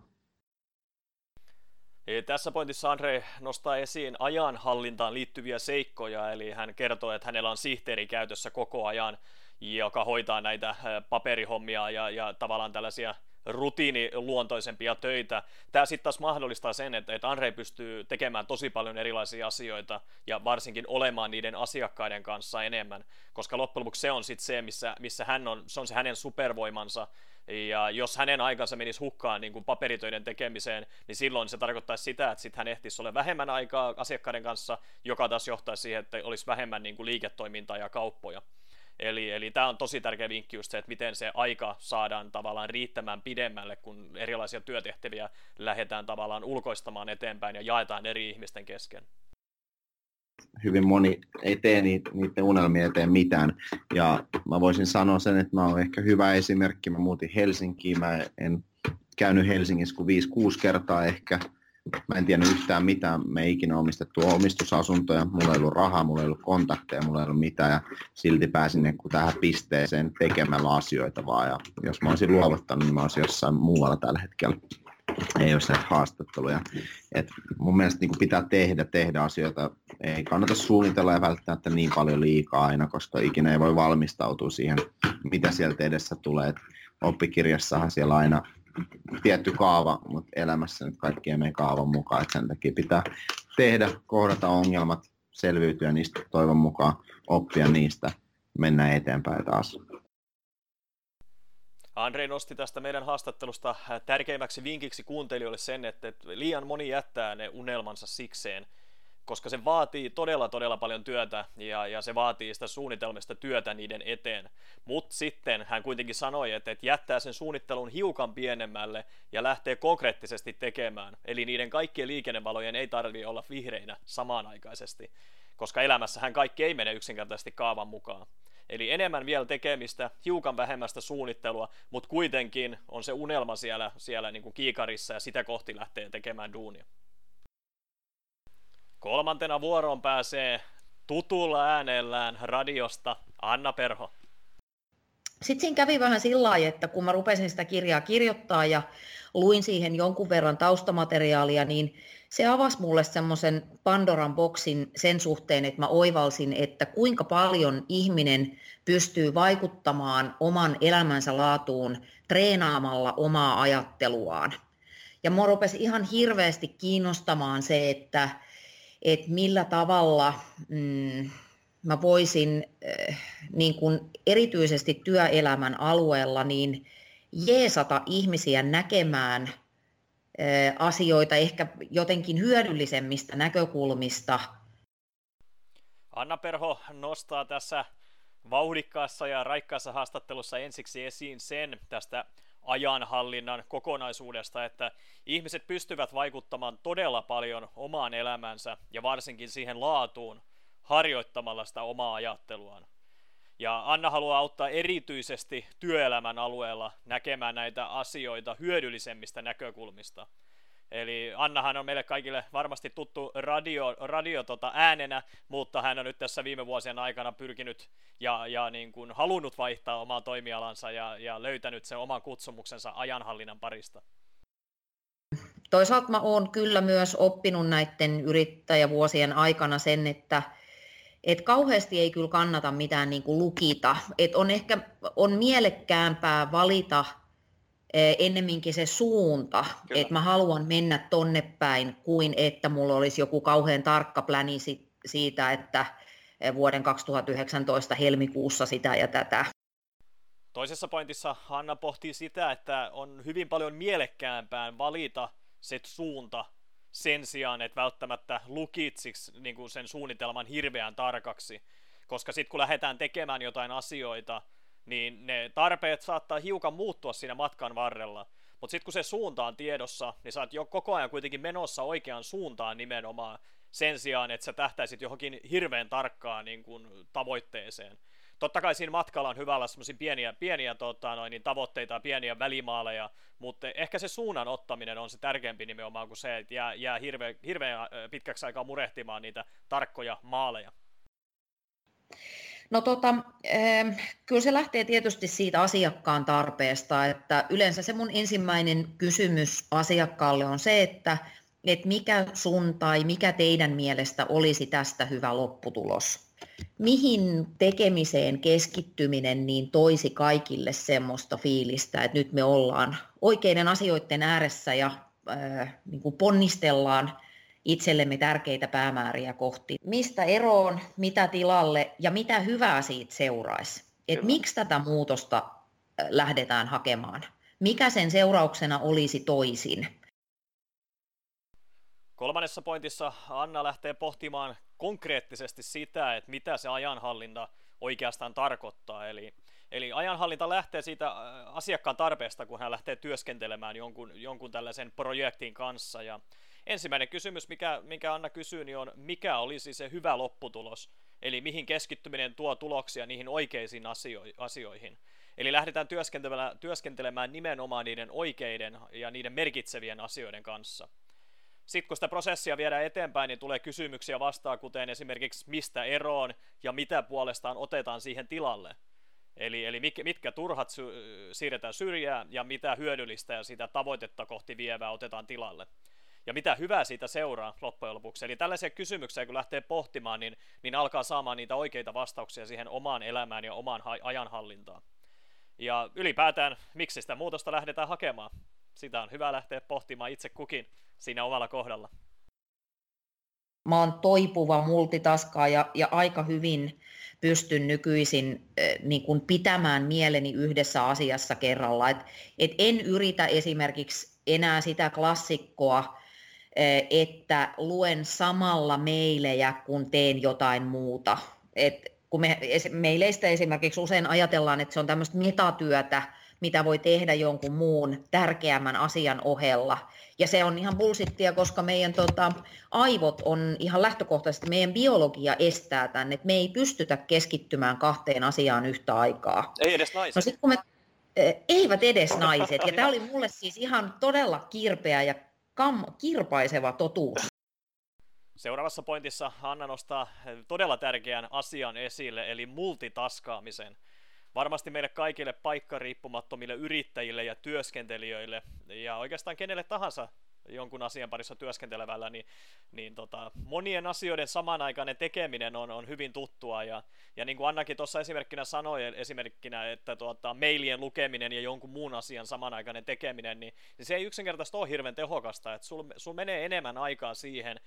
[SPEAKER 2] Tässä pointissa Andre nostaa esiin ajanhallintaan liittyviä seikkoja, eli hän kertoo, että hänellä on sihteeri käytössä koko ajan, joka hoitaa näitä paperihommia ja, ja tavallaan tällaisia rutiiniluontoisempia töitä. Tämä sitten taas mahdollistaa sen, että, että Andre pystyy tekemään tosi paljon erilaisia asioita ja varsinkin olemaan niiden asiakkaiden kanssa enemmän, koska loppujen lopuksi se on sitten se, missä, missä hän on, se on se hänen supervoimansa, ja jos hänen aikansa menisi hukkaan niin kuin paperitöiden tekemiseen, niin silloin se tarkoittaisi sitä, että sitten hän ehtisi olla vähemmän aikaa asiakkaiden kanssa, joka taas johtaisi siihen, että olisi vähemmän niin kuin liiketoimintaa ja kauppoja. Eli, eli tämä on tosi tärkeä vinkki just se, että miten se aika saadaan tavallaan riittämään pidemmälle, kun erilaisia työtehtäviä lähdetään tavallaan ulkoistamaan eteenpäin ja jaetaan eri ihmisten kesken.
[SPEAKER 4] Hyvin moni ei tee niiden unelmia eteen mitään. Ja mä voisin sanoa sen, että mä oon ehkä hyvä esimerkki. Mä muutin Helsinkiin. Mä en käynyt Helsingissä kuin 5-6 kertaa ehkä Mä en tiedä yhtään mitään, me ei ikinä omistettu omistusasuntoja, mulla ei ollut rahaa, mulla ei ollut kontakteja, mulla ei ollut mitään ja silti pääsin niin tähän pisteeseen tekemällä asioita vaan ja jos mä olisin luovuttanut, niin mä olisin jossain muualla tällä hetkellä. Ei ole haastatteluja. Et mun mielestä niin pitää tehdä, tehdä asioita. Ei kannata suunnitella ja välttämättä niin paljon liikaa aina, koska ikinä ei voi valmistautua siihen, mitä sieltä edessä tulee. Et oppikirjassahan siellä aina tietty kaava, mutta elämässä nyt kaikki ei mene kaavan mukaan, että sen takia pitää tehdä, kohdata ongelmat, selviytyä niistä toivon mukaan, oppia niistä, mennä eteenpäin taas.
[SPEAKER 2] Andre nosti tästä meidän haastattelusta tärkeimmäksi vinkiksi kuuntelijoille sen, että liian moni jättää ne unelmansa sikseen – koska se vaatii todella todella paljon työtä ja, ja se vaatii sitä suunnitelmista työtä niiden eteen. Mutta sitten hän kuitenkin sanoi, että, että jättää sen suunnittelun hiukan pienemmälle ja lähtee konkreettisesti tekemään. Eli niiden kaikkien liikennevalojen ei tarvitse olla vihreinä samanaikaisesti, koska elämässähän kaikki ei mene yksinkertaisesti kaavan mukaan. Eli enemmän vielä tekemistä, hiukan vähemmästä suunnittelua, mutta kuitenkin on se unelma siellä, siellä niin kuin kiikarissa ja sitä kohti lähtee tekemään duunia. Kolmantena vuoroon pääsee tutulla äänellään radiosta Anna Perho.
[SPEAKER 1] Sitten siinä kävi vähän sillä lailla, että kun mä rupesin sitä kirjaa kirjoittaa ja luin siihen jonkun verran taustamateriaalia, niin se avasi mulle semmoisen Pandoran boksin sen suhteen, että mä oivalsin, että kuinka paljon ihminen pystyy vaikuttamaan oman elämänsä laatuun treenaamalla omaa ajatteluaan. Ja mua rupesi ihan hirveästi kiinnostamaan se, että että millä tavalla mm, mä voisin äh, niin kuin erityisesti työelämän alueella niin jeesata ihmisiä näkemään äh, asioita ehkä jotenkin hyödyllisemmistä näkökulmista.
[SPEAKER 2] Anna Perho nostaa tässä vauhdikkaassa ja raikkaassa haastattelussa ensiksi esiin sen tästä ajanhallinnan kokonaisuudesta, että ihmiset pystyvät vaikuttamaan todella paljon omaan elämänsä ja varsinkin siihen laatuun harjoittamalla sitä omaa ajatteluaan. Ja Anna haluaa auttaa erityisesti työelämän alueella näkemään näitä asioita hyödyllisemmistä näkökulmista – Eli Annahan on meille kaikille varmasti tuttu radio, radio tota äänenä, mutta hän on nyt tässä viime vuosien aikana pyrkinyt ja, ja niin kuin halunnut vaihtaa omaa toimialansa ja, ja löytänyt sen oman kutsumuksensa ajanhallinnan parista.
[SPEAKER 1] Toisaalta mä oon kyllä myös oppinut näiden yrittäjävuosien aikana sen, että et kauheasti ei kyllä kannata mitään niin kuin lukita. Et on ehkä on mielekkäämpää valita ennemminkin se suunta, Kyllä. että mä haluan mennä tonne päin, kuin että mulla olisi joku kauhean tarkka pläni siitä, että eh, vuoden 2019 helmikuussa sitä ja tätä.
[SPEAKER 2] Toisessa pointissa Hanna pohtii sitä, että on hyvin paljon mielekkäämpää valita se suunta sen sijaan, että välttämättä lukitsiksi niin kuin sen suunnitelman hirveän tarkaksi. Koska sitten kun lähdetään tekemään jotain asioita, niin ne tarpeet saattaa hiukan muuttua siinä matkan varrella. Mutta sitten kun se suunta on tiedossa, niin sä oot jo koko ajan kuitenkin menossa oikeaan suuntaan nimenomaan sen sijaan, että sä tähtäisit johonkin hirveän tarkkaan niin kuin, tavoitteeseen. Totta kai siinä matkalla on hyvä olla semmoisia pieniä, pieniä tota, noin, niin tavoitteita pieniä välimaaleja, mutta ehkä se suunnan ottaminen on se tärkeämpi nimenomaan kuin se, että jää, jää hirveän, hirveän pitkäksi aikaa murehtimaan niitä tarkkoja maaleja.
[SPEAKER 1] No tota, kyllä se lähtee tietysti siitä asiakkaan tarpeesta, että yleensä se mun ensimmäinen kysymys asiakkaalle on se, että, että mikä sun tai mikä teidän mielestä olisi tästä hyvä lopputulos. Mihin tekemiseen keskittyminen niin toisi kaikille semmoista fiilistä, että nyt me ollaan oikeiden asioiden ääressä ja äh, niin kuin ponnistellaan itsellemme tärkeitä päämääriä kohti. Mistä eroon, mitä tilalle ja mitä hyvää siitä seuraisi? Et miksi tätä muutosta lähdetään hakemaan? Mikä sen seurauksena olisi toisin?
[SPEAKER 2] Kolmannessa pointissa Anna lähtee pohtimaan konkreettisesti sitä, että mitä se ajanhallinta oikeastaan tarkoittaa. Eli, eli ajanhallinta lähtee siitä asiakkaan tarpeesta, kun hän lähtee työskentelemään jonkun, jonkun tällaisen projektin kanssa. Ja ensimmäinen kysymys, mikä, mikä Anna kysyy, niin on, mikä olisi se hyvä lopputulos? Eli mihin keskittyminen tuo tuloksia niihin oikeisiin asioihin. Eli lähdetään työskentelemään, työskentelemään nimenomaan niiden oikeiden ja niiden merkitsevien asioiden kanssa. Sitten kun sitä prosessia viedään eteenpäin, niin tulee kysymyksiä vastaan, kuten esimerkiksi mistä eroon ja mitä puolestaan otetaan siihen tilalle. Eli, eli mitkä turhat siirretään syrjään ja mitä hyödyllistä ja sitä tavoitetta kohti vievää otetaan tilalle. Ja mitä hyvää siitä seuraa loppujen lopuksi. Eli tällaisia kysymyksiä kun lähtee pohtimaan, niin, niin alkaa saamaan niitä oikeita vastauksia siihen omaan elämään ja omaan ha- ajanhallintaan. Ja ylipäätään, miksi sitä muutosta lähdetään hakemaan? Sitä on hyvä lähteä pohtimaan itse kukin siinä omalla kohdalla.
[SPEAKER 1] Mä oon toipuva multitaskaa ja, ja aika hyvin pystyn nykyisin äh, niin kun pitämään mieleni yhdessä asiassa kerralla. Et, et en yritä esimerkiksi enää sitä klassikkoa, että luen samalla meilejä, kun teen jotain muuta. Et kun me, meileistä esimerkiksi usein ajatellaan, että se on tämmöistä metatyötä, mitä voi tehdä jonkun muun tärkeämmän asian ohella. Ja se on ihan bullshittia, koska meidän tota, aivot on ihan lähtökohtaisesti, meidän biologia estää tänne, että me ei pystytä keskittymään kahteen asiaan yhtä aikaa.
[SPEAKER 2] Ei edes naiset. No
[SPEAKER 1] sit, kun me, eivät edes naiset. Ja tämä oli mulle siis ihan todella kirpeä ja kam, kirpaiseva totuus.
[SPEAKER 2] Seuraavassa pointissa Anna nostaa todella tärkeän asian esille, eli multitaskaamisen. Varmasti meille kaikille paikkariippumattomille yrittäjille ja työskentelijöille, ja oikeastaan kenelle tahansa jonkun asian parissa työskentelevällä, niin, niin tota, monien asioiden samanaikainen tekeminen on, on hyvin tuttua, ja, ja niin kuin Annakin tuossa esimerkkinä sanoi, esimerkkinä, että tuota, mailien lukeminen ja jonkun muun asian samanaikainen tekeminen, niin, niin se ei yksinkertaisesti ole hirveän tehokasta, että sul, sul menee enemmän aikaa siihen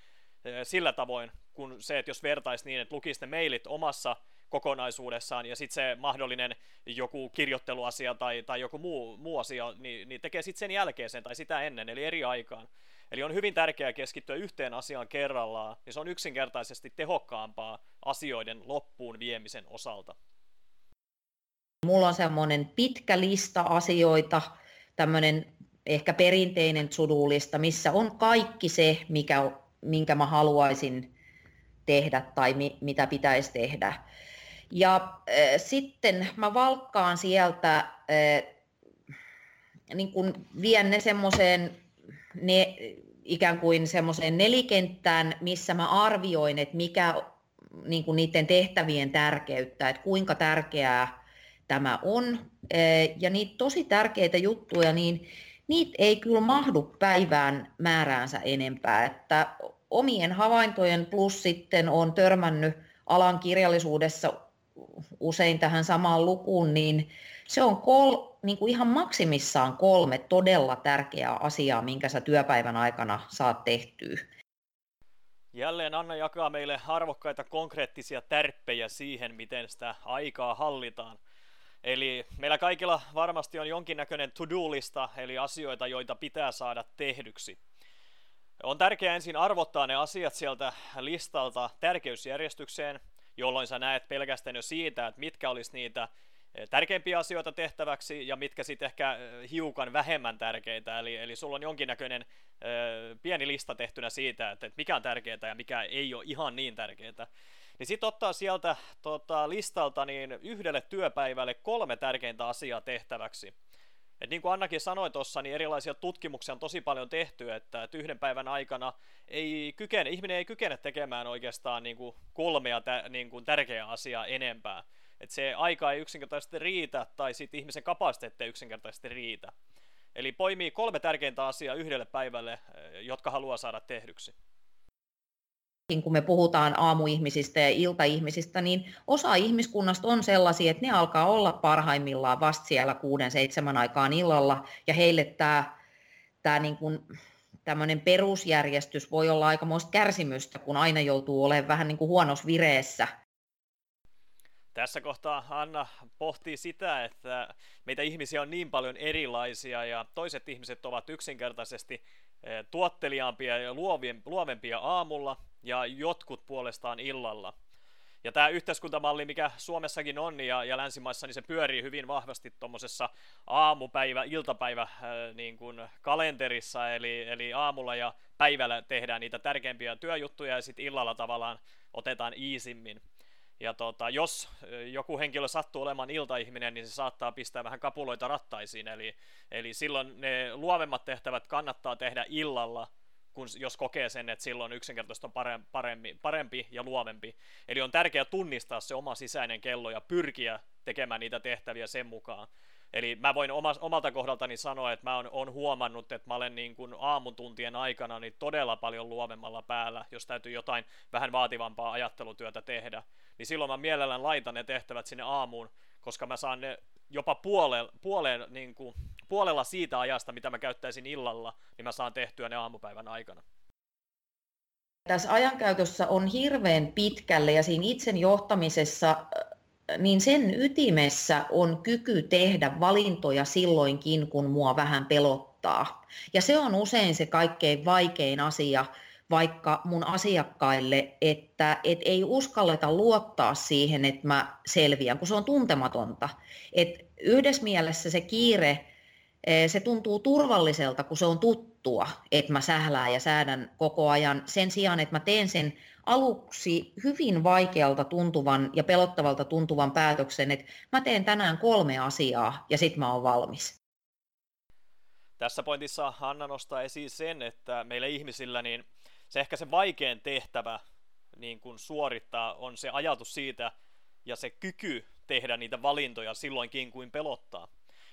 [SPEAKER 2] eh, sillä tavoin, kun se, että jos vertaisi niin, että lukisi ne mailit omassa kokonaisuudessaan, ja sitten se mahdollinen joku kirjoitteluasia tai, tai joku muu, muu asia, niin, niin tekee sitten sen jälkeen sen tai sitä ennen, eli eri aikaan. Eli on hyvin tärkeää keskittyä yhteen asiaan kerrallaan, ja se on yksinkertaisesti tehokkaampaa asioiden loppuun viemisen osalta.
[SPEAKER 1] Mulla on semmoinen pitkä lista asioita, tämmöinen ehkä perinteinen sudulista, missä on kaikki se, mikä, minkä mä haluaisin tehdä tai mi, mitä pitäisi tehdä. Ja äh, sitten mä valkkaan sieltä, äh, niin kun vien ne semmoiseen ne, ikään kuin semmoiseen nelikenttään, missä mä arvioin, että mikä niin kuin niiden tehtävien tärkeyttä, että kuinka tärkeää tämä on. Ja niitä tosi tärkeitä juttuja, niin niitä ei kyllä mahdu päivään määräänsä enempää. Että omien havaintojen plus sitten on törmännyt alan kirjallisuudessa usein tähän samaan lukuun, niin se on kol, niin kuin ihan maksimissaan kolme todella tärkeää asiaa, minkä sä työpäivän aikana saat tehtyä.
[SPEAKER 2] Jälleen Anna jakaa meille arvokkaita konkreettisia tärppejä siihen, miten sitä aikaa hallitaan. Eli meillä kaikilla varmasti on jonkinnäköinen to-do-lista, eli asioita, joita pitää saada tehdyksi. On tärkeää ensin arvottaa ne asiat sieltä listalta tärkeysjärjestykseen, jolloin sä näet pelkästään jo siitä, että mitkä olisi niitä eh, tärkeimpiä asioita tehtäväksi ja mitkä sitten ehkä eh, hiukan vähemmän tärkeitä. Eli, eli sulla on jonkinnäköinen eh, pieni lista tehtynä siitä, että, että mikä on tärkeää ja mikä ei ole ihan niin tärkeää. Niin sitten ottaa sieltä tota, listalta niin yhdelle työpäivälle kolme tärkeintä asiaa tehtäväksi. Et niin kuin Annakin sanoi tuossa, niin erilaisia tutkimuksia on tosi paljon tehty, että, että yhden päivän aikana ei kykene, ihminen ei kykene tekemään oikeastaan niin kuin kolmea tä, niin kuin tärkeää asiaa enempää. Et se aika ei yksinkertaisesti riitä, tai sitten ihmisen kapasiteetti ei yksinkertaisesti riitä. Eli poimii kolme tärkeintä asiaa yhdelle päivälle, eh, jotka haluaa saada tehdyksi
[SPEAKER 1] kun me puhutaan aamuihmisistä ja iltaihmisistä, niin osa ihmiskunnasta on sellaisia, että ne alkaa olla parhaimmillaan vasta siellä kuuden, seitsemän aikaan illalla, ja heille tämä, tämä niin kuin, tämmöinen perusjärjestys voi olla aikamoista kärsimystä, kun aina joutuu olemaan vähän niin kuin huonossa vireessä.
[SPEAKER 2] Tässä kohtaa Anna pohtii sitä, että meitä ihmisiä on niin paljon erilaisia ja toiset ihmiset ovat yksinkertaisesti eh, tuotteliaampia ja luovempia aamulla ja jotkut puolestaan illalla. Ja tämä yhteiskuntamalli, mikä Suomessakin on ja, ja länsimaissa, niin se pyörii hyvin vahvasti tuommoisessa aamupäivä, iltapäivä äh, niin kuin kalenterissa, eli, eli aamulla ja päivällä tehdään niitä tärkeimpiä työjuttuja ja sitten illalla tavallaan otetaan iisimmin. Ja tota, jos joku henkilö sattuu olemaan iltaihminen, niin se saattaa pistää vähän kapuloita rattaisiin, eli, eli silloin ne luovemmat tehtävät kannattaa tehdä illalla, kun, jos kokee sen, että silloin yksinkertaisesti on parempi, parempi ja luovempi. Eli on tärkeää tunnistaa se oma sisäinen kello ja pyrkiä tekemään niitä tehtäviä sen mukaan. Eli mä voin oma, omalta kohdaltani sanoa, että mä oon, oon huomannut, että mä olen niin kuin aamutuntien aikana niin todella paljon luovemmalla päällä, jos täytyy jotain vähän vaativampaa ajattelutyötä tehdä. Niin silloin mä mielellään laitan ne tehtävät sinne aamuun, koska mä saan ne jopa puole, puoleen, niin kuin, puolella siitä ajasta, mitä mä käyttäisin illalla, niin mä saan tehtyä ne aamupäivän aikana.
[SPEAKER 1] Tässä ajankäytössä on hirveän pitkälle ja siinä itsen johtamisessa, niin sen ytimessä on kyky tehdä valintoja silloinkin, kun mua vähän pelottaa. Ja se on usein se kaikkein vaikein asia, vaikka mun asiakkaille, että et ei uskalleta luottaa siihen, että mä selviän, kun se on tuntematonta. Et yhdessä mielessä se kiire, se tuntuu turvalliselta, kun se on tuttua, että mä sählään ja säädän koko ajan sen sijaan, että mä teen sen aluksi hyvin vaikealta tuntuvan ja pelottavalta tuntuvan päätöksen, että mä teen tänään kolme asiaa ja sitten mä oon valmis.
[SPEAKER 2] Tässä pointissa Hanna nostaa esiin sen, että meillä ihmisillä niin se ehkä se vaikein tehtävä niin kuin suorittaa on se ajatus siitä ja se kyky tehdä niitä valintoja silloinkin kuin pelottaa.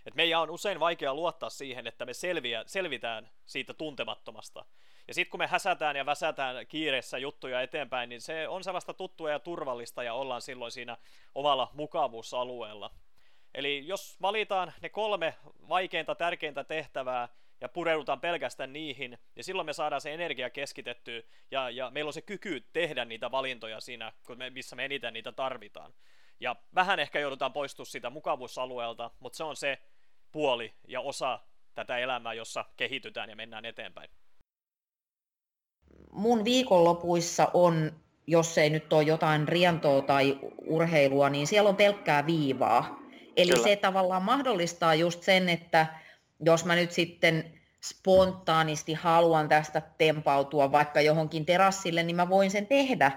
[SPEAKER 2] Et meidän on usein vaikea luottaa siihen, että me selviä, selvitään siitä tuntemattomasta. Ja sitten kun me häsätään ja väsätään kiireessä juttuja eteenpäin, niin se on sellaista tuttua ja turvallista ja ollaan silloin siinä omalla mukavuusalueella. Eli jos valitaan ne kolme vaikeinta, tärkeintä tehtävää, ja pureudutaan pelkästään niihin, ja silloin me saadaan se energia keskitettyä, ja, ja meillä on se kyky tehdä niitä valintoja siinä, kun me, missä me eniten niitä tarvitaan. Ja vähän ehkä joudutaan poistua siitä mukavuusalueelta, mutta se on se puoli ja osa tätä elämää, jossa kehitytään ja mennään eteenpäin.
[SPEAKER 1] Mun viikonlopuissa on, jos ei nyt ole jotain rientoa tai urheilua, niin siellä on pelkkää viivaa. Eli Kyllä. se tavallaan mahdollistaa just sen, että jos mä nyt sitten spontaanisti haluan tästä tempautua vaikka johonkin terassille, niin mä voin sen tehdä.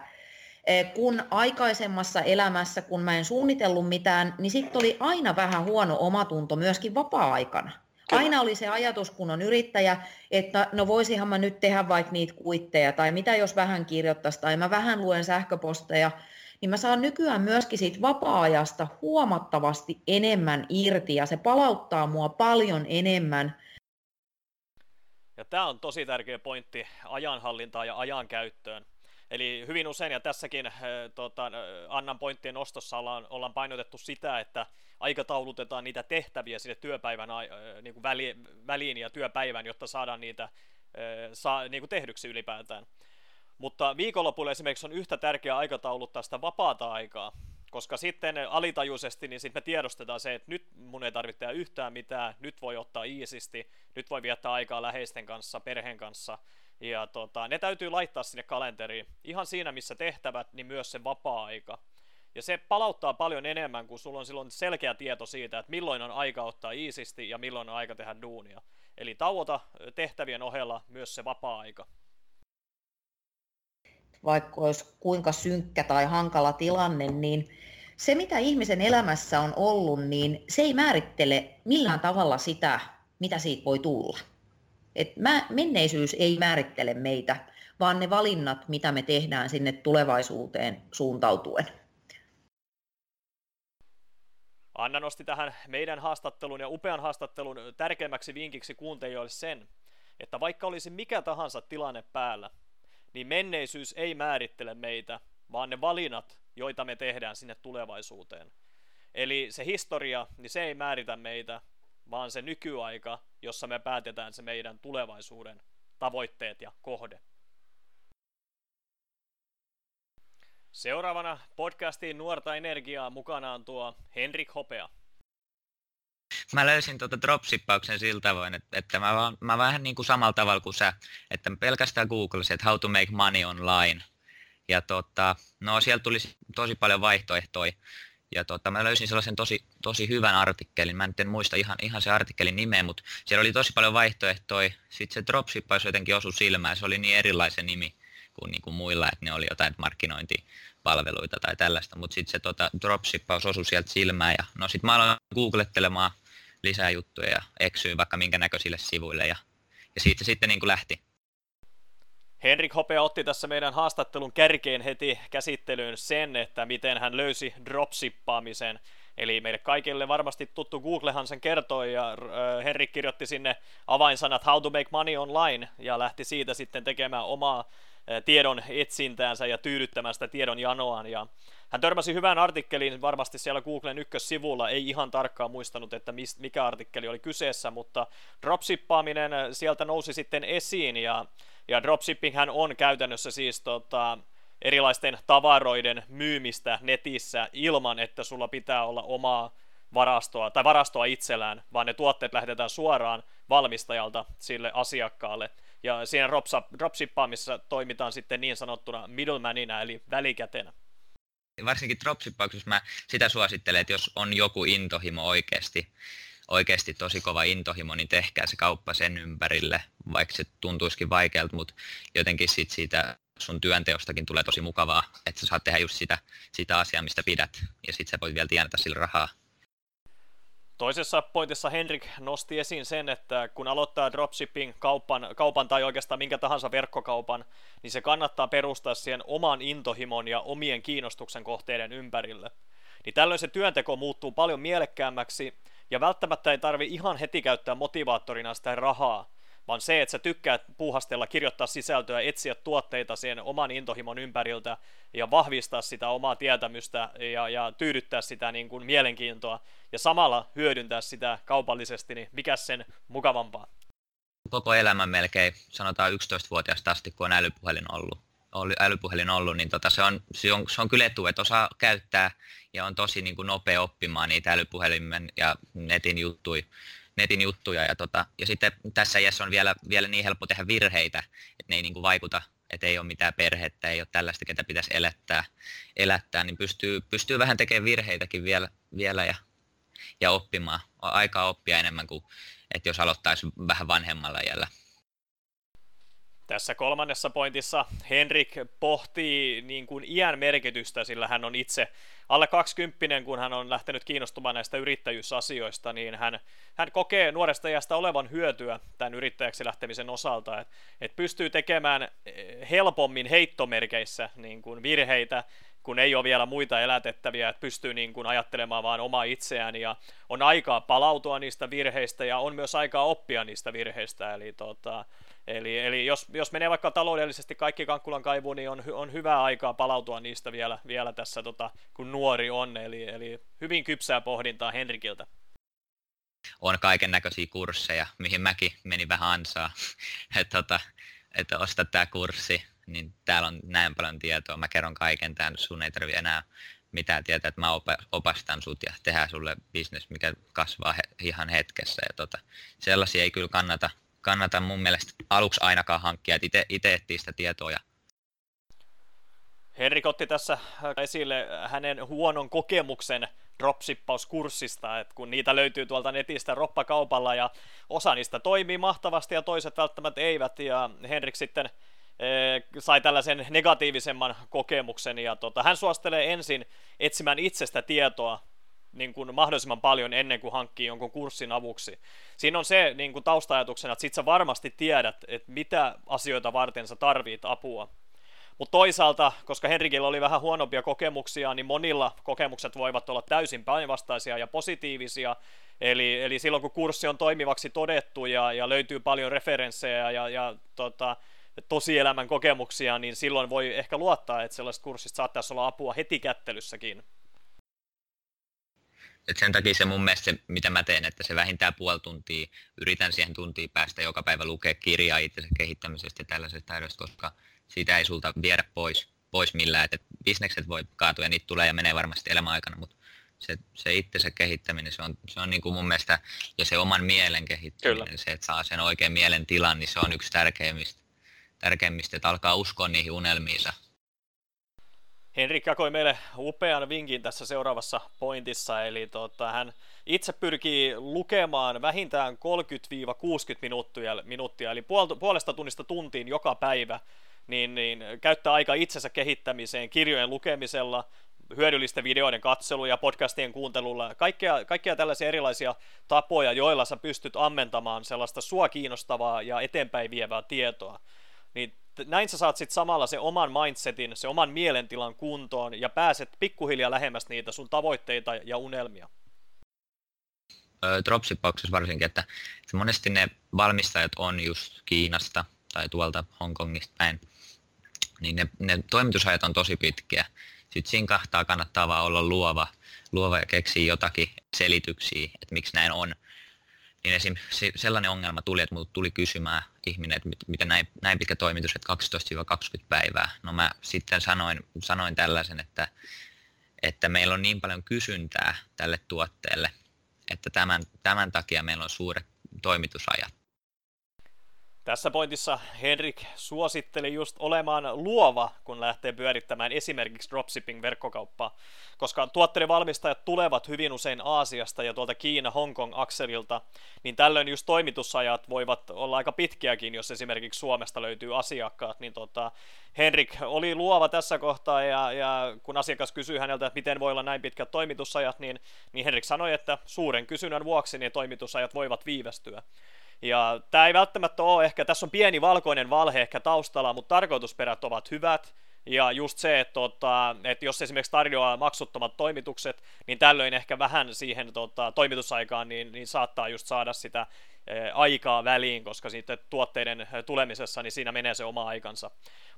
[SPEAKER 1] E, kun aikaisemmassa elämässä, kun mä en suunnitellut mitään, niin sitten oli aina vähän huono omatunto myöskin vapaa-aikana. Aina oli se ajatus, kun on yrittäjä, että no voisihan mä nyt tehdä vaikka niitä kuitteja, tai mitä jos vähän kirjoittaisi, tai mä vähän luen sähköposteja, niin mä saan nykyään myöskin siitä vapaa-ajasta huomattavasti enemmän irti ja se palauttaa mua paljon enemmän.
[SPEAKER 2] Ja tämä on tosi tärkeä pointti ajanhallintaa ja ajan käyttöön. Eli hyvin usein, ja tässäkin tota, Annan pointtien nostossa ollaan, ollaan painotettu sitä, että aikataulutetaan niitä tehtäviä sinne työpäivän niin kuin väliin, väliin ja työpäivän, jotta saadaan niitä saa, niin kuin tehdyksi ylipäätään. Mutta viikonlopulla esimerkiksi on yhtä tärkeää aikatauluttaa sitä vapaata aikaa, koska sitten alitajuisesti niin sitten me tiedostetaan se, että nyt mun ei tarvitse tehdä yhtään mitään, nyt voi ottaa iisisti, nyt voi viettää aikaa läheisten kanssa, perheen kanssa, Ja tota, ne täytyy laittaa sinne kalenteriin. Ihan siinä, missä tehtävät, niin myös se vapaa-aika. Ja se palauttaa paljon enemmän, kun sulla on silloin selkeä tieto siitä, että milloin on aika ottaa iisisti ja milloin on aika tehdä duunia. Eli tauota tehtävien ohella myös se vapaa-aika.
[SPEAKER 1] Vaikka olisi kuinka synkkä tai hankala tilanne, niin se mitä ihmisen elämässä on ollut, niin se ei määrittele millään tavalla sitä, mitä siitä voi tulla. Et mä, menneisyys ei määrittele meitä, vaan ne valinnat, mitä me tehdään sinne tulevaisuuteen suuntautuen.
[SPEAKER 2] Anna nosti tähän meidän haastattelun ja upean haastattelun tärkeimmäksi vinkiksi kuuntelijoille sen, että vaikka olisi mikä tahansa tilanne päällä, niin menneisyys ei määrittele meitä, vaan ne valinnat, joita me tehdään sinne tulevaisuuteen. Eli se historia, niin se ei määritä meitä, vaan se nykyaika, jossa me päätetään se meidän tulevaisuuden tavoitteet ja kohde. Seuraavana podcastiin Nuorta Energiaa mukanaan tuo Henrik Hopea.
[SPEAKER 5] Mä löysin tuota dropshippauksen sillä tavoin, että, että mä, mä vähän niin kuin samalla tavalla kuin sä, että mä pelkästään googlasin, että how to make money online. Ja tota, no siellä tuli tosi paljon vaihtoehtoja. Ja tota, mä löysin sellaisen tosi, tosi hyvän artikkelin, mä en muista ihan, ihan se artikkelin nimeä, mutta siellä oli tosi paljon vaihtoehtoja. Sitten se dropshippaus jotenkin osui silmään, se oli niin erilaisen nimi kuin, niin kuin muilla, että ne oli jotain markkinointipalveluita tai tällaista, mutta sitten se tota, dropshippaus osui sieltä silmään. Ja no sitten mä aloin googlettelemaan lisää juttuja ja eksyin vaikka minkä näköisille sivuille. Ja, ja siitä sitten niin kuin lähti.
[SPEAKER 2] Henrik Hopea otti tässä meidän haastattelun kärkeen heti käsittelyyn sen, että miten hän löysi dropshippaamisen. Eli meille kaikille varmasti tuttu Googlehan sen kertoi ja äh, Henrik kirjoitti sinne avainsanat How to make money online ja lähti siitä sitten tekemään omaa äh, tiedon etsintäänsä ja tyydyttämään sitä tiedon janoaan. Ja hän törmäsi hyvään artikkeliin varmasti siellä Googlen ykkössivulla, ei ihan tarkkaan muistanut, että mikä artikkeli oli kyseessä, mutta dropshippaaminen sieltä nousi sitten esiin ja, ja hän on käytännössä siis tota, erilaisten tavaroiden myymistä netissä ilman, että sulla pitää olla omaa varastoa tai varastoa itsellään, vaan ne tuotteet lähetetään suoraan valmistajalta sille asiakkaalle. Ja siinä dropshippaamissa toimitaan sitten niin sanottuna middlemanina, eli välikätenä
[SPEAKER 5] varsinkin dropshippauksessa mä sitä suosittelen, että jos on joku intohimo oikeasti, oikeasti tosi kova intohimo, niin tehkää se kauppa sen ympärille, vaikka se tuntuisikin vaikealta, mutta jotenkin sit siitä sun työnteostakin tulee tosi mukavaa, että sä saat tehdä just sitä, sitä asiaa, mistä pidät, ja sitten sä voit vielä tienata sillä rahaa.
[SPEAKER 2] Toisessa pointissa Henrik nosti esiin sen, että kun aloittaa dropshipping kaupan, kaupan tai oikeastaan minkä tahansa verkkokaupan, niin se kannattaa perustaa siihen oman intohimon ja omien kiinnostuksen kohteiden ympärille. Niin tällöin se työnteko muuttuu paljon mielekkäämmäksi ja välttämättä ei tarvi ihan heti käyttää motivaattorina sitä rahaa, vaan se, että sä tykkäät puuhastella, kirjoittaa sisältöä, etsiä tuotteita sen oman intohimon ympäriltä ja vahvistaa sitä omaa tietämystä ja, ja tyydyttää sitä niin kuin mielenkiintoa ja samalla hyödyntää sitä kaupallisesti, niin mikä sen mukavampaa?
[SPEAKER 5] Koko elämän melkein, sanotaan 11-vuotiaasta asti, kun on älypuhelin ollut, älypuhelin ollut, niin tota, se, on, se, on, se on kyllä etu, että osaa käyttää ja on tosi niin kuin nopea oppimaan niitä älypuhelimen ja netin juttuja netin juttuja. Ja, tota, ja sitten tässä iässä on vielä, vielä niin helppo tehdä virheitä, että ne ei niin kuin vaikuta, että ei ole mitään perhettä, ei ole tällaista, ketä pitäisi elättää, elättää niin pystyy, pystyy vähän tekemään virheitäkin vielä, vielä ja, ja oppimaan. On aikaa oppia enemmän kuin, että jos aloittaisi vähän vanhemmalla iällä.
[SPEAKER 2] Tässä kolmannessa pointissa Henrik pohtii niin kuin iän merkitystä, sillä hän on itse alle 20, kun hän on lähtenyt kiinnostumaan näistä yrittäjyysasioista, niin hän, hän kokee nuoresta iästä olevan hyötyä tämän yrittäjäksi lähtemisen osalta, että et pystyy tekemään eh, helpommin heittomerkeissä niin kuin virheitä, kun ei ole vielä muita elätettäviä, että pystyy niin kuin ajattelemaan vaan omaa itseään ja on aikaa palautua niistä virheistä ja on myös aikaa oppia niistä virheistä, eli tota, Eli, eli jos, jos menee vaikka taloudellisesti kaikki Kankkulan kaivuun, niin on, on hyvää aikaa palautua niistä vielä, vielä tässä, tota, kun nuori on. Eli, eli hyvin kypsää pohdintaa Henrikiltä.
[SPEAKER 5] On kaiken näköisiä kursseja, mihin mäkin menin vähän ansaa, että tota, että osta tämä kurssi, niin täällä on näin paljon tietoa, mä kerron kaiken tämän, sun ei tarvitse enää mitään tietää, että mä opastan sut ja tehdään sulle bisnes, mikä kasvaa he, ihan hetkessä. Ja tota, sellaisia ei kyllä kannata kannata mun mielestä aluksi ainakaan hankkia, että itse etsii sitä tietoa
[SPEAKER 2] Henrik otti tässä esille hänen huonon kokemuksen dropshippauskurssista, että kun niitä löytyy tuolta netistä roppakaupalla ja osa niistä toimii mahtavasti ja toiset välttämättä eivät. Ja Henrik sitten e, sai tällaisen negatiivisemman kokemuksen ja tota, hän suostelee ensin etsimään itsestä tietoa niin kuin mahdollisimman paljon ennen kuin hankkii jonkun kurssin avuksi. Siinä on se niin kuin taustaajatuksena, että sit sä varmasti tiedät, että mitä asioita varten sä tarvit apua. Mutta toisaalta, koska Henrikillä oli vähän huonompia kokemuksia, niin monilla kokemukset voivat olla täysin päinvastaisia ja positiivisia. Eli, eli silloin kun kurssi on toimivaksi todettu ja, ja löytyy paljon referenssejä ja, ja tota, tosielämän kokemuksia, niin silloin voi ehkä luottaa, että sellaisesta kurssista saattaisi olla apua heti kättelyssäkin.
[SPEAKER 5] Et sen takia se mun mielestä se, mitä mä teen, että se vähintään puoli tuntia, yritän siihen tuntiin päästä joka päivä lukea kirjaa itse kehittämisestä ja tällaisesta taidosta, koska siitä ei sulta viedä pois, pois millään, että bisnekset voi kaatua ja niitä tulee ja menee varmasti elämän aikana, mutta se, se itse se kehittäminen, se on, se on niin kuin mun mielestä, ja se oman mielen kehittäminen, Kyllä. se, että saa sen oikean mielen tilan, niin se on yksi tärkeimmistä, tärkeimmistä että alkaa uskoa niihin unelmiinsa.
[SPEAKER 2] Henrik jakoi meille upean vinkin tässä seuraavassa pointissa, eli tota, hän itse pyrkii lukemaan vähintään 30-60 minuuttia, minuuttia eli puolesta tunnista tuntiin joka päivä niin, niin käyttää aika itsensä kehittämiseen, kirjojen lukemisella, hyödyllisten videoiden katseluja, podcastien kuuntelulla, kaikkea, kaikkea tällaisia erilaisia tapoja, joilla sä pystyt ammentamaan sellaista sua kiinnostavaa ja eteenpäin vievää tietoa. Niin näin sä saat sitten samalla se oman mindsetin, se oman mielentilan kuntoon ja pääset pikkuhiljaa lähemmäs niitä sun tavoitteita ja unelmia.
[SPEAKER 5] Dropshippauksessa varsinkin, että monesti ne valmistajat on just Kiinasta tai tuolta Hongkongista päin, niin ne, ne toimitusajat on tosi pitkiä. Sitten siinä kahtaa kannattaa vaan olla luova, luova ja keksiä jotakin selityksiä, että miksi näin on. Niin esim. sellainen ongelma tuli, että minulta tuli kysymään ihminen, että miten näin, näin pitkä toimitus, että 12-20 päivää. No mä sitten sanoin, sanoin tällaisen, että, että meillä on niin paljon kysyntää tälle tuotteelle, että tämän, tämän takia meillä on suuret toimitusajat.
[SPEAKER 2] Tässä pointissa Henrik suositteli just olemaan luova, kun lähtee pyörittämään esimerkiksi dropshipping-verkkokauppaa, koska tuotteiden valmistajat tulevat hyvin usein Aasiasta ja tuolta Kiina-Hongkong-akselilta, niin tällöin just toimitusajat voivat olla aika pitkiäkin, jos esimerkiksi Suomesta löytyy asiakkaat, niin tota, Henrik oli luova tässä kohtaa ja, ja kun asiakas kysyi häneltä, että miten voi olla näin pitkät toimitusajat, niin, niin Henrik sanoi, että suuren kysynnän vuoksi niin toimitusajat voivat viivästyä. Ja tämä ei välttämättä ole ehkä, tässä on pieni valkoinen valhe ehkä taustalla, mutta tarkoitusperät ovat hyvät. Ja just se, että, tota, että jos esimerkiksi tarjoaa maksuttomat toimitukset, niin tällöin ehkä vähän siihen tota, toimitusaikaan niin, niin saattaa just saada sitä e, aikaa väliin, koska sitten tuotteiden tulemisessa niin siinä menee se oma aikansa.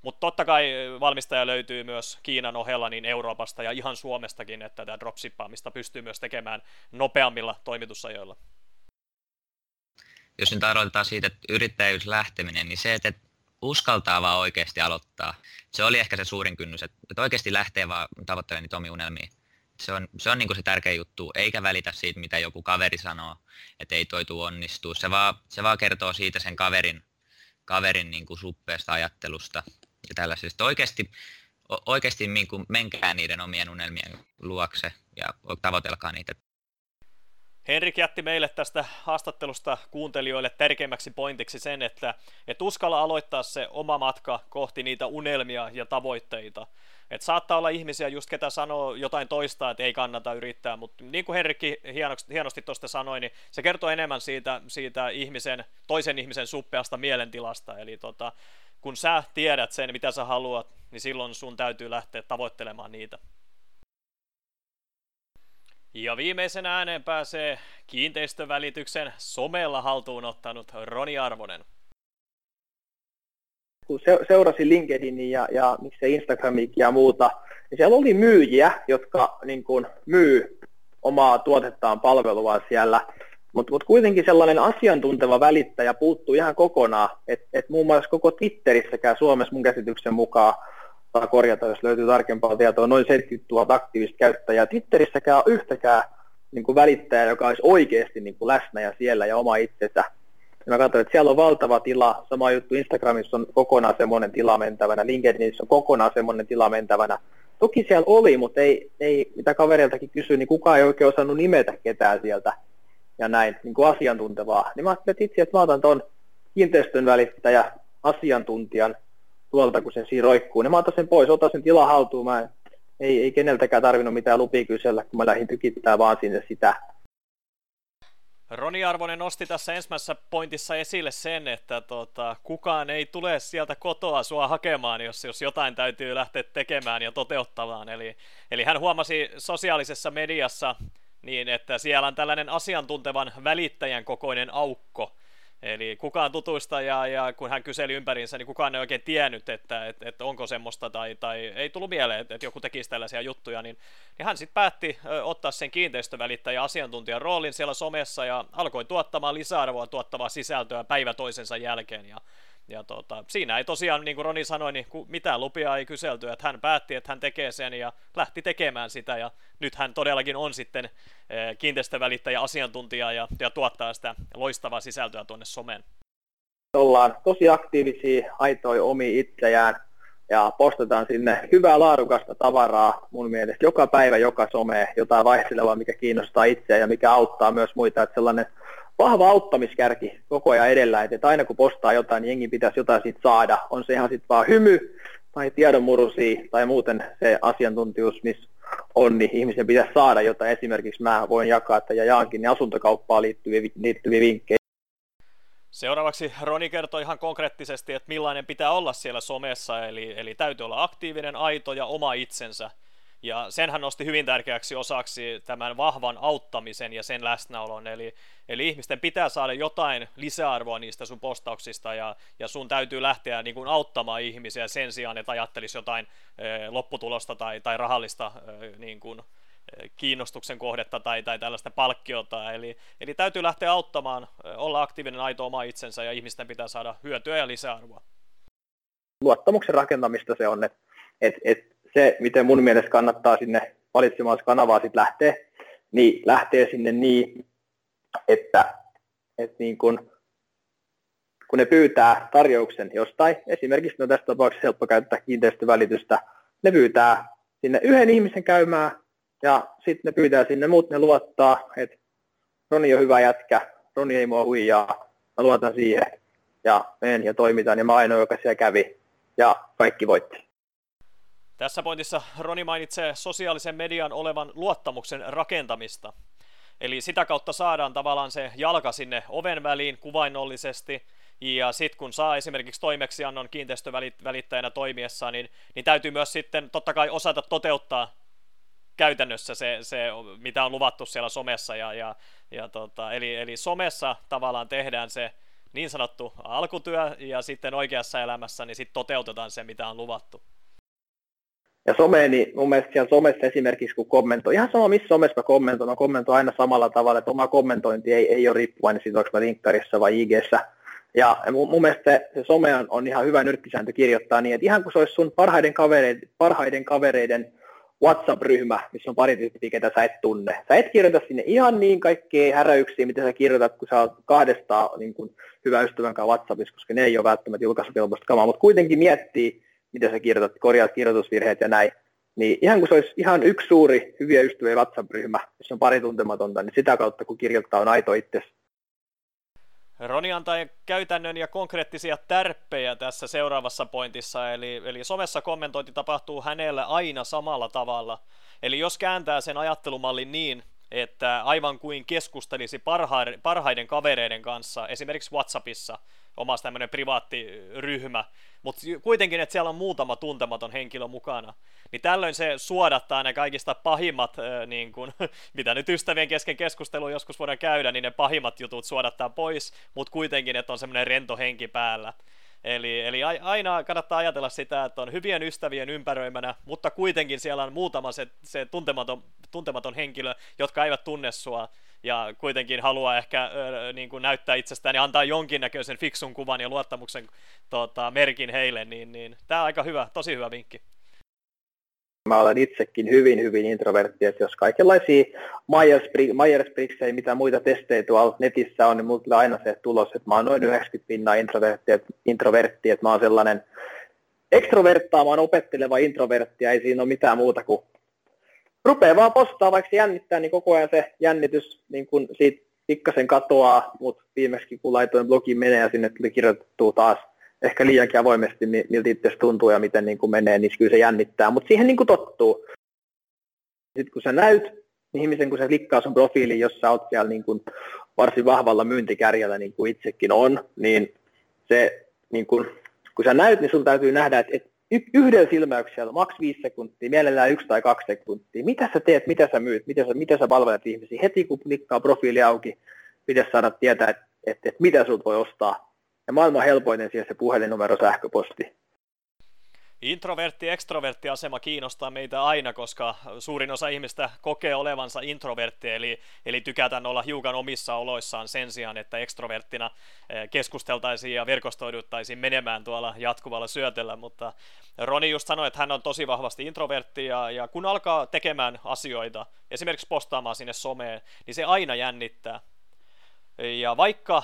[SPEAKER 2] Mutta totta kai valmistaja löytyy myös Kiinan ohella niin Euroopasta ja ihan Suomestakin, että tätä dropshippaamista pystyy myös tekemään nopeammilla toimitusajoilla
[SPEAKER 5] jos nyt aloitetaan siitä, että yrittäjyys lähteminen, niin se, että uskaltaa vaan oikeasti aloittaa, se oli ehkä se suurin kynnys, että, että oikeasti lähtee vaan tavoittelemaan niitä omia unelmia. Se on, se on niin se tärkeä juttu, eikä välitä siitä, mitä joku kaveri sanoo, että ei toi tuu onnistuu. Se vaan, se vaan kertoo siitä sen kaverin, kaverin niin kuin ajattelusta ja tällaisesta. Oikeasti, oikeasti niin kuin menkää niiden omien unelmien luokse ja tavoitelkaa niitä.
[SPEAKER 2] Henrik jätti meille tästä haastattelusta kuuntelijoille tärkeimmäksi pointiksi sen, että et uskalla aloittaa se oma matka kohti niitä unelmia ja tavoitteita. Et saattaa olla ihmisiä just ketä sanoo jotain toista, että ei kannata yrittää, mutta niin kuin hienosti, hienosti tuosta sanoi, niin se kertoo enemmän siitä, siitä ihmisen, toisen ihmisen suppeasta mielentilasta. Eli tota, kun sä tiedät sen, mitä sä haluat, niin silloin sun täytyy lähteä tavoittelemaan niitä. Ja viimeisenä ääneen pääsee kiinteistövälityksen somella haltuun ottanut Roni Arvonen.
[SPEAKER 6] Kun seurasi LinkedInin ja, ja miksei Instagramikin ja muuta, niin siellä oli myyjiä, jotka niin kuin, myy omaa tuotettaan palvelua siellä, mutta mut kuitenkin sellainen asiantunteva välittäjä puuttuu ihan kokonaan, että et muun muassa koko Twitterissäkään Suomessa mun käsityksen mukaan saa korjata, jos löytyy tarkempaa tietoa, noin 70 000 aktiivista käyttäjää. Twitterissäkään on yhtäkään niin kuin välittäjä, joka olisi oikeasti niin kuin läsnä ja siellä ja oma itsensä. Ja mä katsoin, että siellä on valtava tila. Sama juttu Instagramissa on kokonaan semmoinen tila mentävänä. LinkedInissä on kokonaan semmoinen tila mentävänä. Toki siellä oli, mutta ei, ei mitä kaveriltakin kysyi, niin kukaan ei oikein osannut nimetä ketään sieltä ja näin niin kuin asiantuntevaa. Niin mä ajattelin, että itse, että mä otan tuon kiinteistön välittäjä asiantuntijan tuolta, kun sen siinä roikkuu. Niin mä otan sen pois, otan sen tila haltuun. Mä ei, ei keneltäkään tarvinnut mitään lupia kysellä, kun mä lähdin tykittää vaan sinne sitä.
[SPEAKER 2] Roni Arvonen nosti tässä ensimmäisessä pointissa esille sen, että tota, kukaan ei tule sieltä kotoa sua hakemaan, jos, jos jotain täytyy lähteä tekemään ja toteuttamaan. Eli, eli hän huomasi sosiaalisessa mediassa, niin että siellä on tällainen asiantuntevan välittäjän kokoinen aukko, Eli kukaan tutuista ja, ja kun hän kyseli ympärinsä, niin kukaan ei oikein tiennyt, että, että, että onko semmoista tai, tai ei tullut mieleen, että, että joku tekisi tällaisia juttuja, niin, niin hän sitten päätti ottaa sen kiinteistövälittäjän asiantuntijan roolin siellä somessa ja alkoi tuottamaan lisäarvoa tuottavaa sisältöä päivä toisensa jälkeen. Ja ja tota, siinä ei tosiaan, niin kuin Roni sanoi, niin mitään lupia ei kyselty, että hän päätti, että hän tekee sen ja lähti tekemään sitä ja nyt hän todellakin on sitten eh, kiinteistövälittäjä, asiantuntija ja, ja tuottaa sitä loistavaa sisältöä tuonne someen.
[SPEAKER 6] Ollaan tosi aktiivisia, aitoi omi itseään ja postataan sinne hyvää laadukasta tavaraa mun mielestä joka päivä, joka some, jotain vaihtelevaa, mikä kiinnostaa itseä ja mikä auttaa myös muita, että sellainen vahva auttamiskärki koko ajan edellä, että aina kun postaa jotain, niin jengi pitäisi jotain siitä saada. On se ihan sitten vaan hymy tai tiedonmurusi tai muuten se asiantuntijuus, missä on, niin ihmisen pitäisi saada jotain. Esimerkiksi mä voin jakaa, että ja jaankin niin asuntokauppaan liittyviä, liittyviä vinkkejä.
[SPEAKER 2] Seuraavaksi Roni kertoi ihan konkreettisesti, että millainen pitää olla siellä somessa, eli, eli täytyy olla aktiivinen, aito ja oma itsensä. Ja sen hän nosti hyvin tärkeäksi osaksi tämän vahvan auttamisen ja sen läsnäolon, eli, eli ihmisten pitää saada jotain lisäarvoa niistä sun postauksista, ja, ja sun täytyy lähteä niin kuin auttamaan ihmisiä sen sijaan, että ajattelisi jotain e, lopputulosta tai, tai rahallista e, niin kuin, e, kiinnostuksen kohdetta tai, tai tällaista palkkiota, eli, eli täytyy lähteä auttamaan, olla aktiivinen, aito oma itsensä, ja ihmisten pitää saada hyötyä ja lisäarvoa.
[SPEAKER 6] Luottamuksen rakentamista se on, että et, et se, miten mun mielestä kannattaa sinne valitsemaan kanavaa sitten lähteä, niin lähtee sinne niin, että, että niin kun, kun ne pyytää tarjouksen jostain, esimerkiksi no tässä tapauksessa helppo käyttää kiinteistövälitystä, ne pyytää sinne yhden ihmisen käymään ja sitten ne pyytää sinne muut, ne luottaa, että Roni on hyvä jätkä, Roni ei mua huijaa, mä luotan siihen ja menen ja toimitaan ja mä ainoa, joka siellä kävi ja kaikki voitti.
[SPEAKER 2] Tässä pointissa Roni mainitsee sosiaalisen median olevan luottamuksen rakentamista. Eli sitä kautta saadaan tavallaan se jalka sinne oven väliin kuvainnollisesti, ja sitten kun saa esimerkiksi toimeksiannon kiinteistövälittäjänä toimiessa, niin, niin täytyy myös sitten totta kai osata toteuttaa käytännössä se, se mitä on luvattu siellä somessa. Ja, ja, ja tota, eli, eli somessa tavallaan tehdään se niin sanottu alkutyö, ja sitten oikeassa elämässä niin sitten toteutetaan se, mitä on luvattu.
[SPEAKER 6] Ja some, niin mun mielestä siellä somessa esimerkiksi kun kommentoi, ihan sama missä somessa mä kommentoin, mä kommentoin aina samalla tavalla, että oma kommentointi ei, ei ole riippuvainen siitä, onko mä linkkarissa vai IGssä. Ja mun, mun mielestä se, se some on, on ihan hyvä nyrkkisääntö kirjoittaa niin, että ihan kun se olisi sun parhaiden kavereiden, parhaiden kavereiden WhatsApp-ryhmä, missä on pari tyyppiä, ketä sä et tunne. Sä et kirjoita sinne ihan niin kaikkea häräyksiä, mitä sä kirjoitat, kun sä oot kahdestaan niin kuin hyvä ystävän kanssa WhatsAppissa, koska ne ei ole välttämättä julkaisukelpoista kamaa, mutta kuitenkin miettii, mitä sä kirjoitat, korjaat kirjoitusvirheet ja näin. Niin ihan kuin se olisi ihan yksi suuri hyviä ystäviä WhatsApp-ryhmä, jossa on pari tuntematonta, niin sitä kautta kun kirjoittaa on aito itse.
[SPEAKER 2] Roni antaa käytännön ja konkreettisia tärppejä tässä seuraavassa pointissa, eli, eli somessa kommentointi tapahtuu hänelle aina samalla tavalla. Eli jos kääntää sen ajattelumallin niin, että aivan kuin keskustelisi parhaiden, parhaiden kavereiden kanssa, esimerkiksi WhatsAppissa, omassa tämmöinen privaattiryhmä, mutta kuitenkin, että siellä on muutama tuntematon henkilö mukana, niin tällöin se suodattaa ne kaikista pahimmat, niin kun, mitä nyt ystävien kesken keskustelu joskus voidaan käydä, niin ne pahimmat jutut suodattaa pois, mutta kuitenkin, että on semmoinen rento henki päällä. Eli, eli aina kannattaa ajatella sitä, että on hyvien ystävien ympäröimänä, mutta kuitenkin siellä on muutama se, se tuntematon, tuntematon henkilö, jotka eivät tunne sua, ja kuitenkin haluaa ehkä äh, niin kuin näyttää itsestään ja antaa jonkinnäköisen fiksun kuvan ja luottamuksen tota, merkin heille, niin, niin tämä on aika hyvä, tosi hyvä vinkki.
[SPEAKER 6] Mä olen itsekin hyvin, hyvin introvertti, että jos kaikenlaisia Myers-Briggsejä, mitä muita testejä tuolla netissä on, niin mulla tulee aina se tulos, että mä oon noin 90 pinnaa introvertti, introvertti, että mä oon sellainen ekstroverttaamaan opetteleva introvertti, ja ei siinä ole mitään muuta kuin rupeaa vaan postaa, vaikka se jännittää, niin koko ajan se jännitys niin kun siitä pikkasen katoaa, mutta viimeksi kun laitoin blogin menee ja sinne tuli kirjoitettua taas ehkä liiankin avoimesti, miltä itse tuntuu ja miten niin kuin menee, niin kyllä se jännittää, mutta siihen niin kuin tottuu. Sitten kun sä näyt niin ihmisen, kun se klikkaa sun profiili, jos sä oot siellä niin kuin varsin vahvalla myyntikärjellä, niin kuin itsekin on, niin se, niin kuin, kun sä näyt, niin sun täytyy nähdä, että, että yhdellä silmäyksellä, maks viisi sekuntia, mielellään yksi tai kaksi sekuntia. Mitä sä teet, mitä sä myyt, mitä sä, mitä sä palvelet ihmisiä. Heti kun klikkaa profiili auki, pitäisi saada tietää, että, että, että mitä sulta voi ostaa. Ja maailman helpoinen siihen se puhelinnumero, sähköposti.
[SPEAKER 2] Introvertti asema kiinnostaa meitä aina, koska suurin osa ihmistä kokee olevansa introvertti, eli, eli tykätään olla hiukan omissa oloissaan sen sijaan, että ekstroverttina eh, keskusteltaisiin ja verkostoiduttaisiin menemään tuolla jatkuvalla syötellä, mutta Roni just sanoi, että hän on tosi vahvasti introvertti, ja, ja kun alkaa tekemään asioita, esimerkiksi postaamaan sinne someen, niin se aina jännittää. Ja vaikka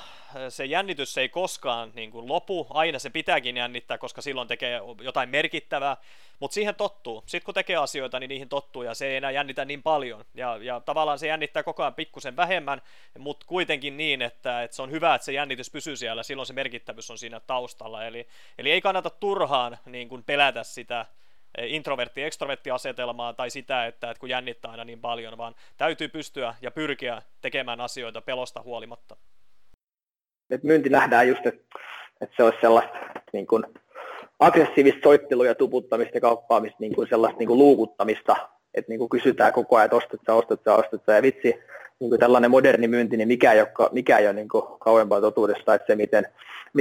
[SPEAKER 2] se jännitys ei koskaan niin kuin lopu, aina se pitääkin jännittää, koska silloin tekee jotain merkittävää, mutta siihen tottuu. Sitten kun tekee asioita, niin niihin tottuu ja se ei enää jännitä niin paljon. Ja, ja tavallaan se jännittää koko ajan pikkusen vähemmän, mutta kuitenkin niin, että, että se on hyvä, että se jännitys pysyy siellä, silloin se merkittävyys on siinä taustalla. Eli, eli ei kannata turhaan niin kuin pelätä sitä, introvertti-ekstrovertti-asetelmaa tai sitä, että, että kun jännittää aina niin paljon, vaan täytyy pystyä ja pyrkiä tekemään asioita pelosta huolimatta.
[SPEAKER 6] Et myynti nähdään just, että, että se olisi sellaista niin kuin aggressiivista soittelua ja tuputtamista ja kauppaamista, niin kuin sellaista niin kuin luukuttamista, että niin kysytään koko ajan, että ostat sä, ostat sä, ostat sä, ja vitsi, niin kuin tällainen moderni myynti, niin mikä ei ole, mikä ei ole niin kuin kauempaa totuudesta, että se miten,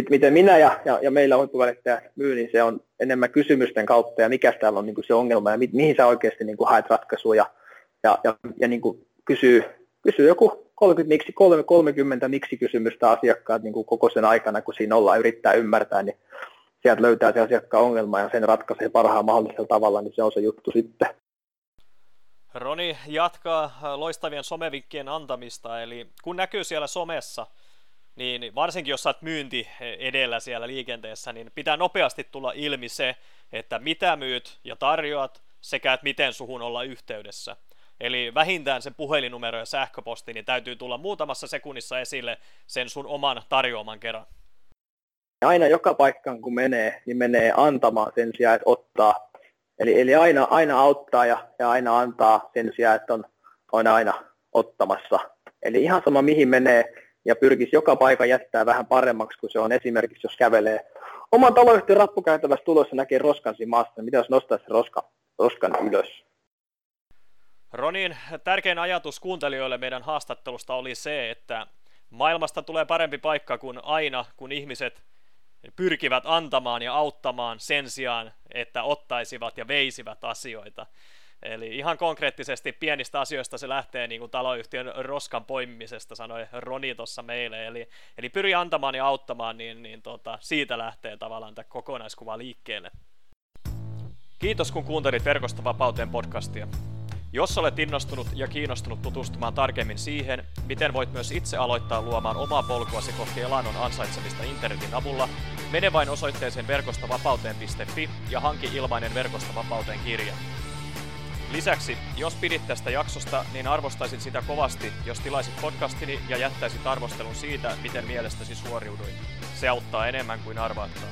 [SPEAKER 6] miten minä ja, ja, ja meillä huippuvälittäjä myy, niin se on enemmän kysymysten kautta ja mikä täällä on niin kuin se ongelma ja mi, mihin sä oikeasti niin kuin haet ratkaisuja ja, ja, ja niin kuin kysyy, kysyy joku 30, miksi, 30 miksi kysymystä asiakkaat niin kuin koko sen aikana, kun siinä ollaan yrittää ymmärtää, niin sieltä löytää se asiakkaan ongelma ja sen ratkaisee parhaan mahdollisella tavalla, niin se on se juttu sitten.
[SPEAKER 2] Roni jatkaa loistavien somevinkkien antamista, eli kun näkyy siellä somessa, niin varsinkin jos saat myynti edellä siellä liikenteessä, niin pitää nopeasti tulla ilmi se, että mitä myyt ja tarjoat, sekä että miten suhun olla yhteydessä. Eli vähintään se puhelinnumero ja sähköposti, niin täytyy tulla muutamassa sekunnissa esille sen sun oman tarjoaman kerran.
[SPEAKER 6] Aina joka paikkaan kun menee, niin menee antamaan sen sijaan, että ottaa. Eli, eli aina, aina auttaa ja, ja aina antaa sen sijaan, että on, on aina ottamassa. Eli ihan sama mihin menee ja pyrkisi joka paikka jättää vähän paremmaksi kuin se on esimerkiksi, jos kävelee oman taloyhtiön rappukäytävässä tulossa näkee roskan siinä maasta, niin mitä jos nostaa se roska, roskan ylös?
[SPEAKER 2] Ronin tärkein ajatus kuuntelijoille meidän haastattelusta oli se, että maailmasta tulee parempi paikka kuin aina, kun ihmiset pyrkivät antamaan ja auttamaan sen sijaan, että ottaisivat ja veisivät asioita. Eli ihan konkreettisesti pienistä asioista se lähtee niin kuin taloyhtiön roskan poimimisesta, sanoi Roni tuossa meille. Eli, eli pyri antamaan ja auttamaan, niin, niin tota, siitä lähtee tavallaan tämä kokonaiskuva liikkeelle. Kiitos kun kuuntelit Verkosta vapauteen podcastia. Jos olet innostunut ja kiinnostunut tutustumaan tarkemmin siihen, miten voit myös itse aloittaa luomaan omaa polkuasi kohti elannon ansaitsemista internetin avulla, mene vain osoitteeseen verkostavapauteen.fi ja hanki ilmainen Verkostavapauteen kirja. Lisäksi, jos pidit tästä jaksosta, niin arvostaisin sitä kovasti, jos tilaisit podcastini ja jättäisit arvostelun siitä, miten mielestäsi suoriuduin. Se auttaa enemmän kuin arvaattaa.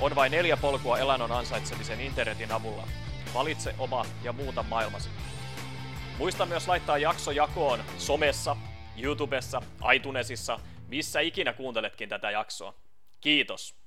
[SPEAKER 2] On vain neljä polkua elannon ansaitsemisen internetin avulla. Valitse oma ja muuta maailmasi. Muista myös laittaa jakso jakoon somessa, YouTubessa, iTunesissa, missä ikinä kuunteletkin tätä jaksoa. Kiitos!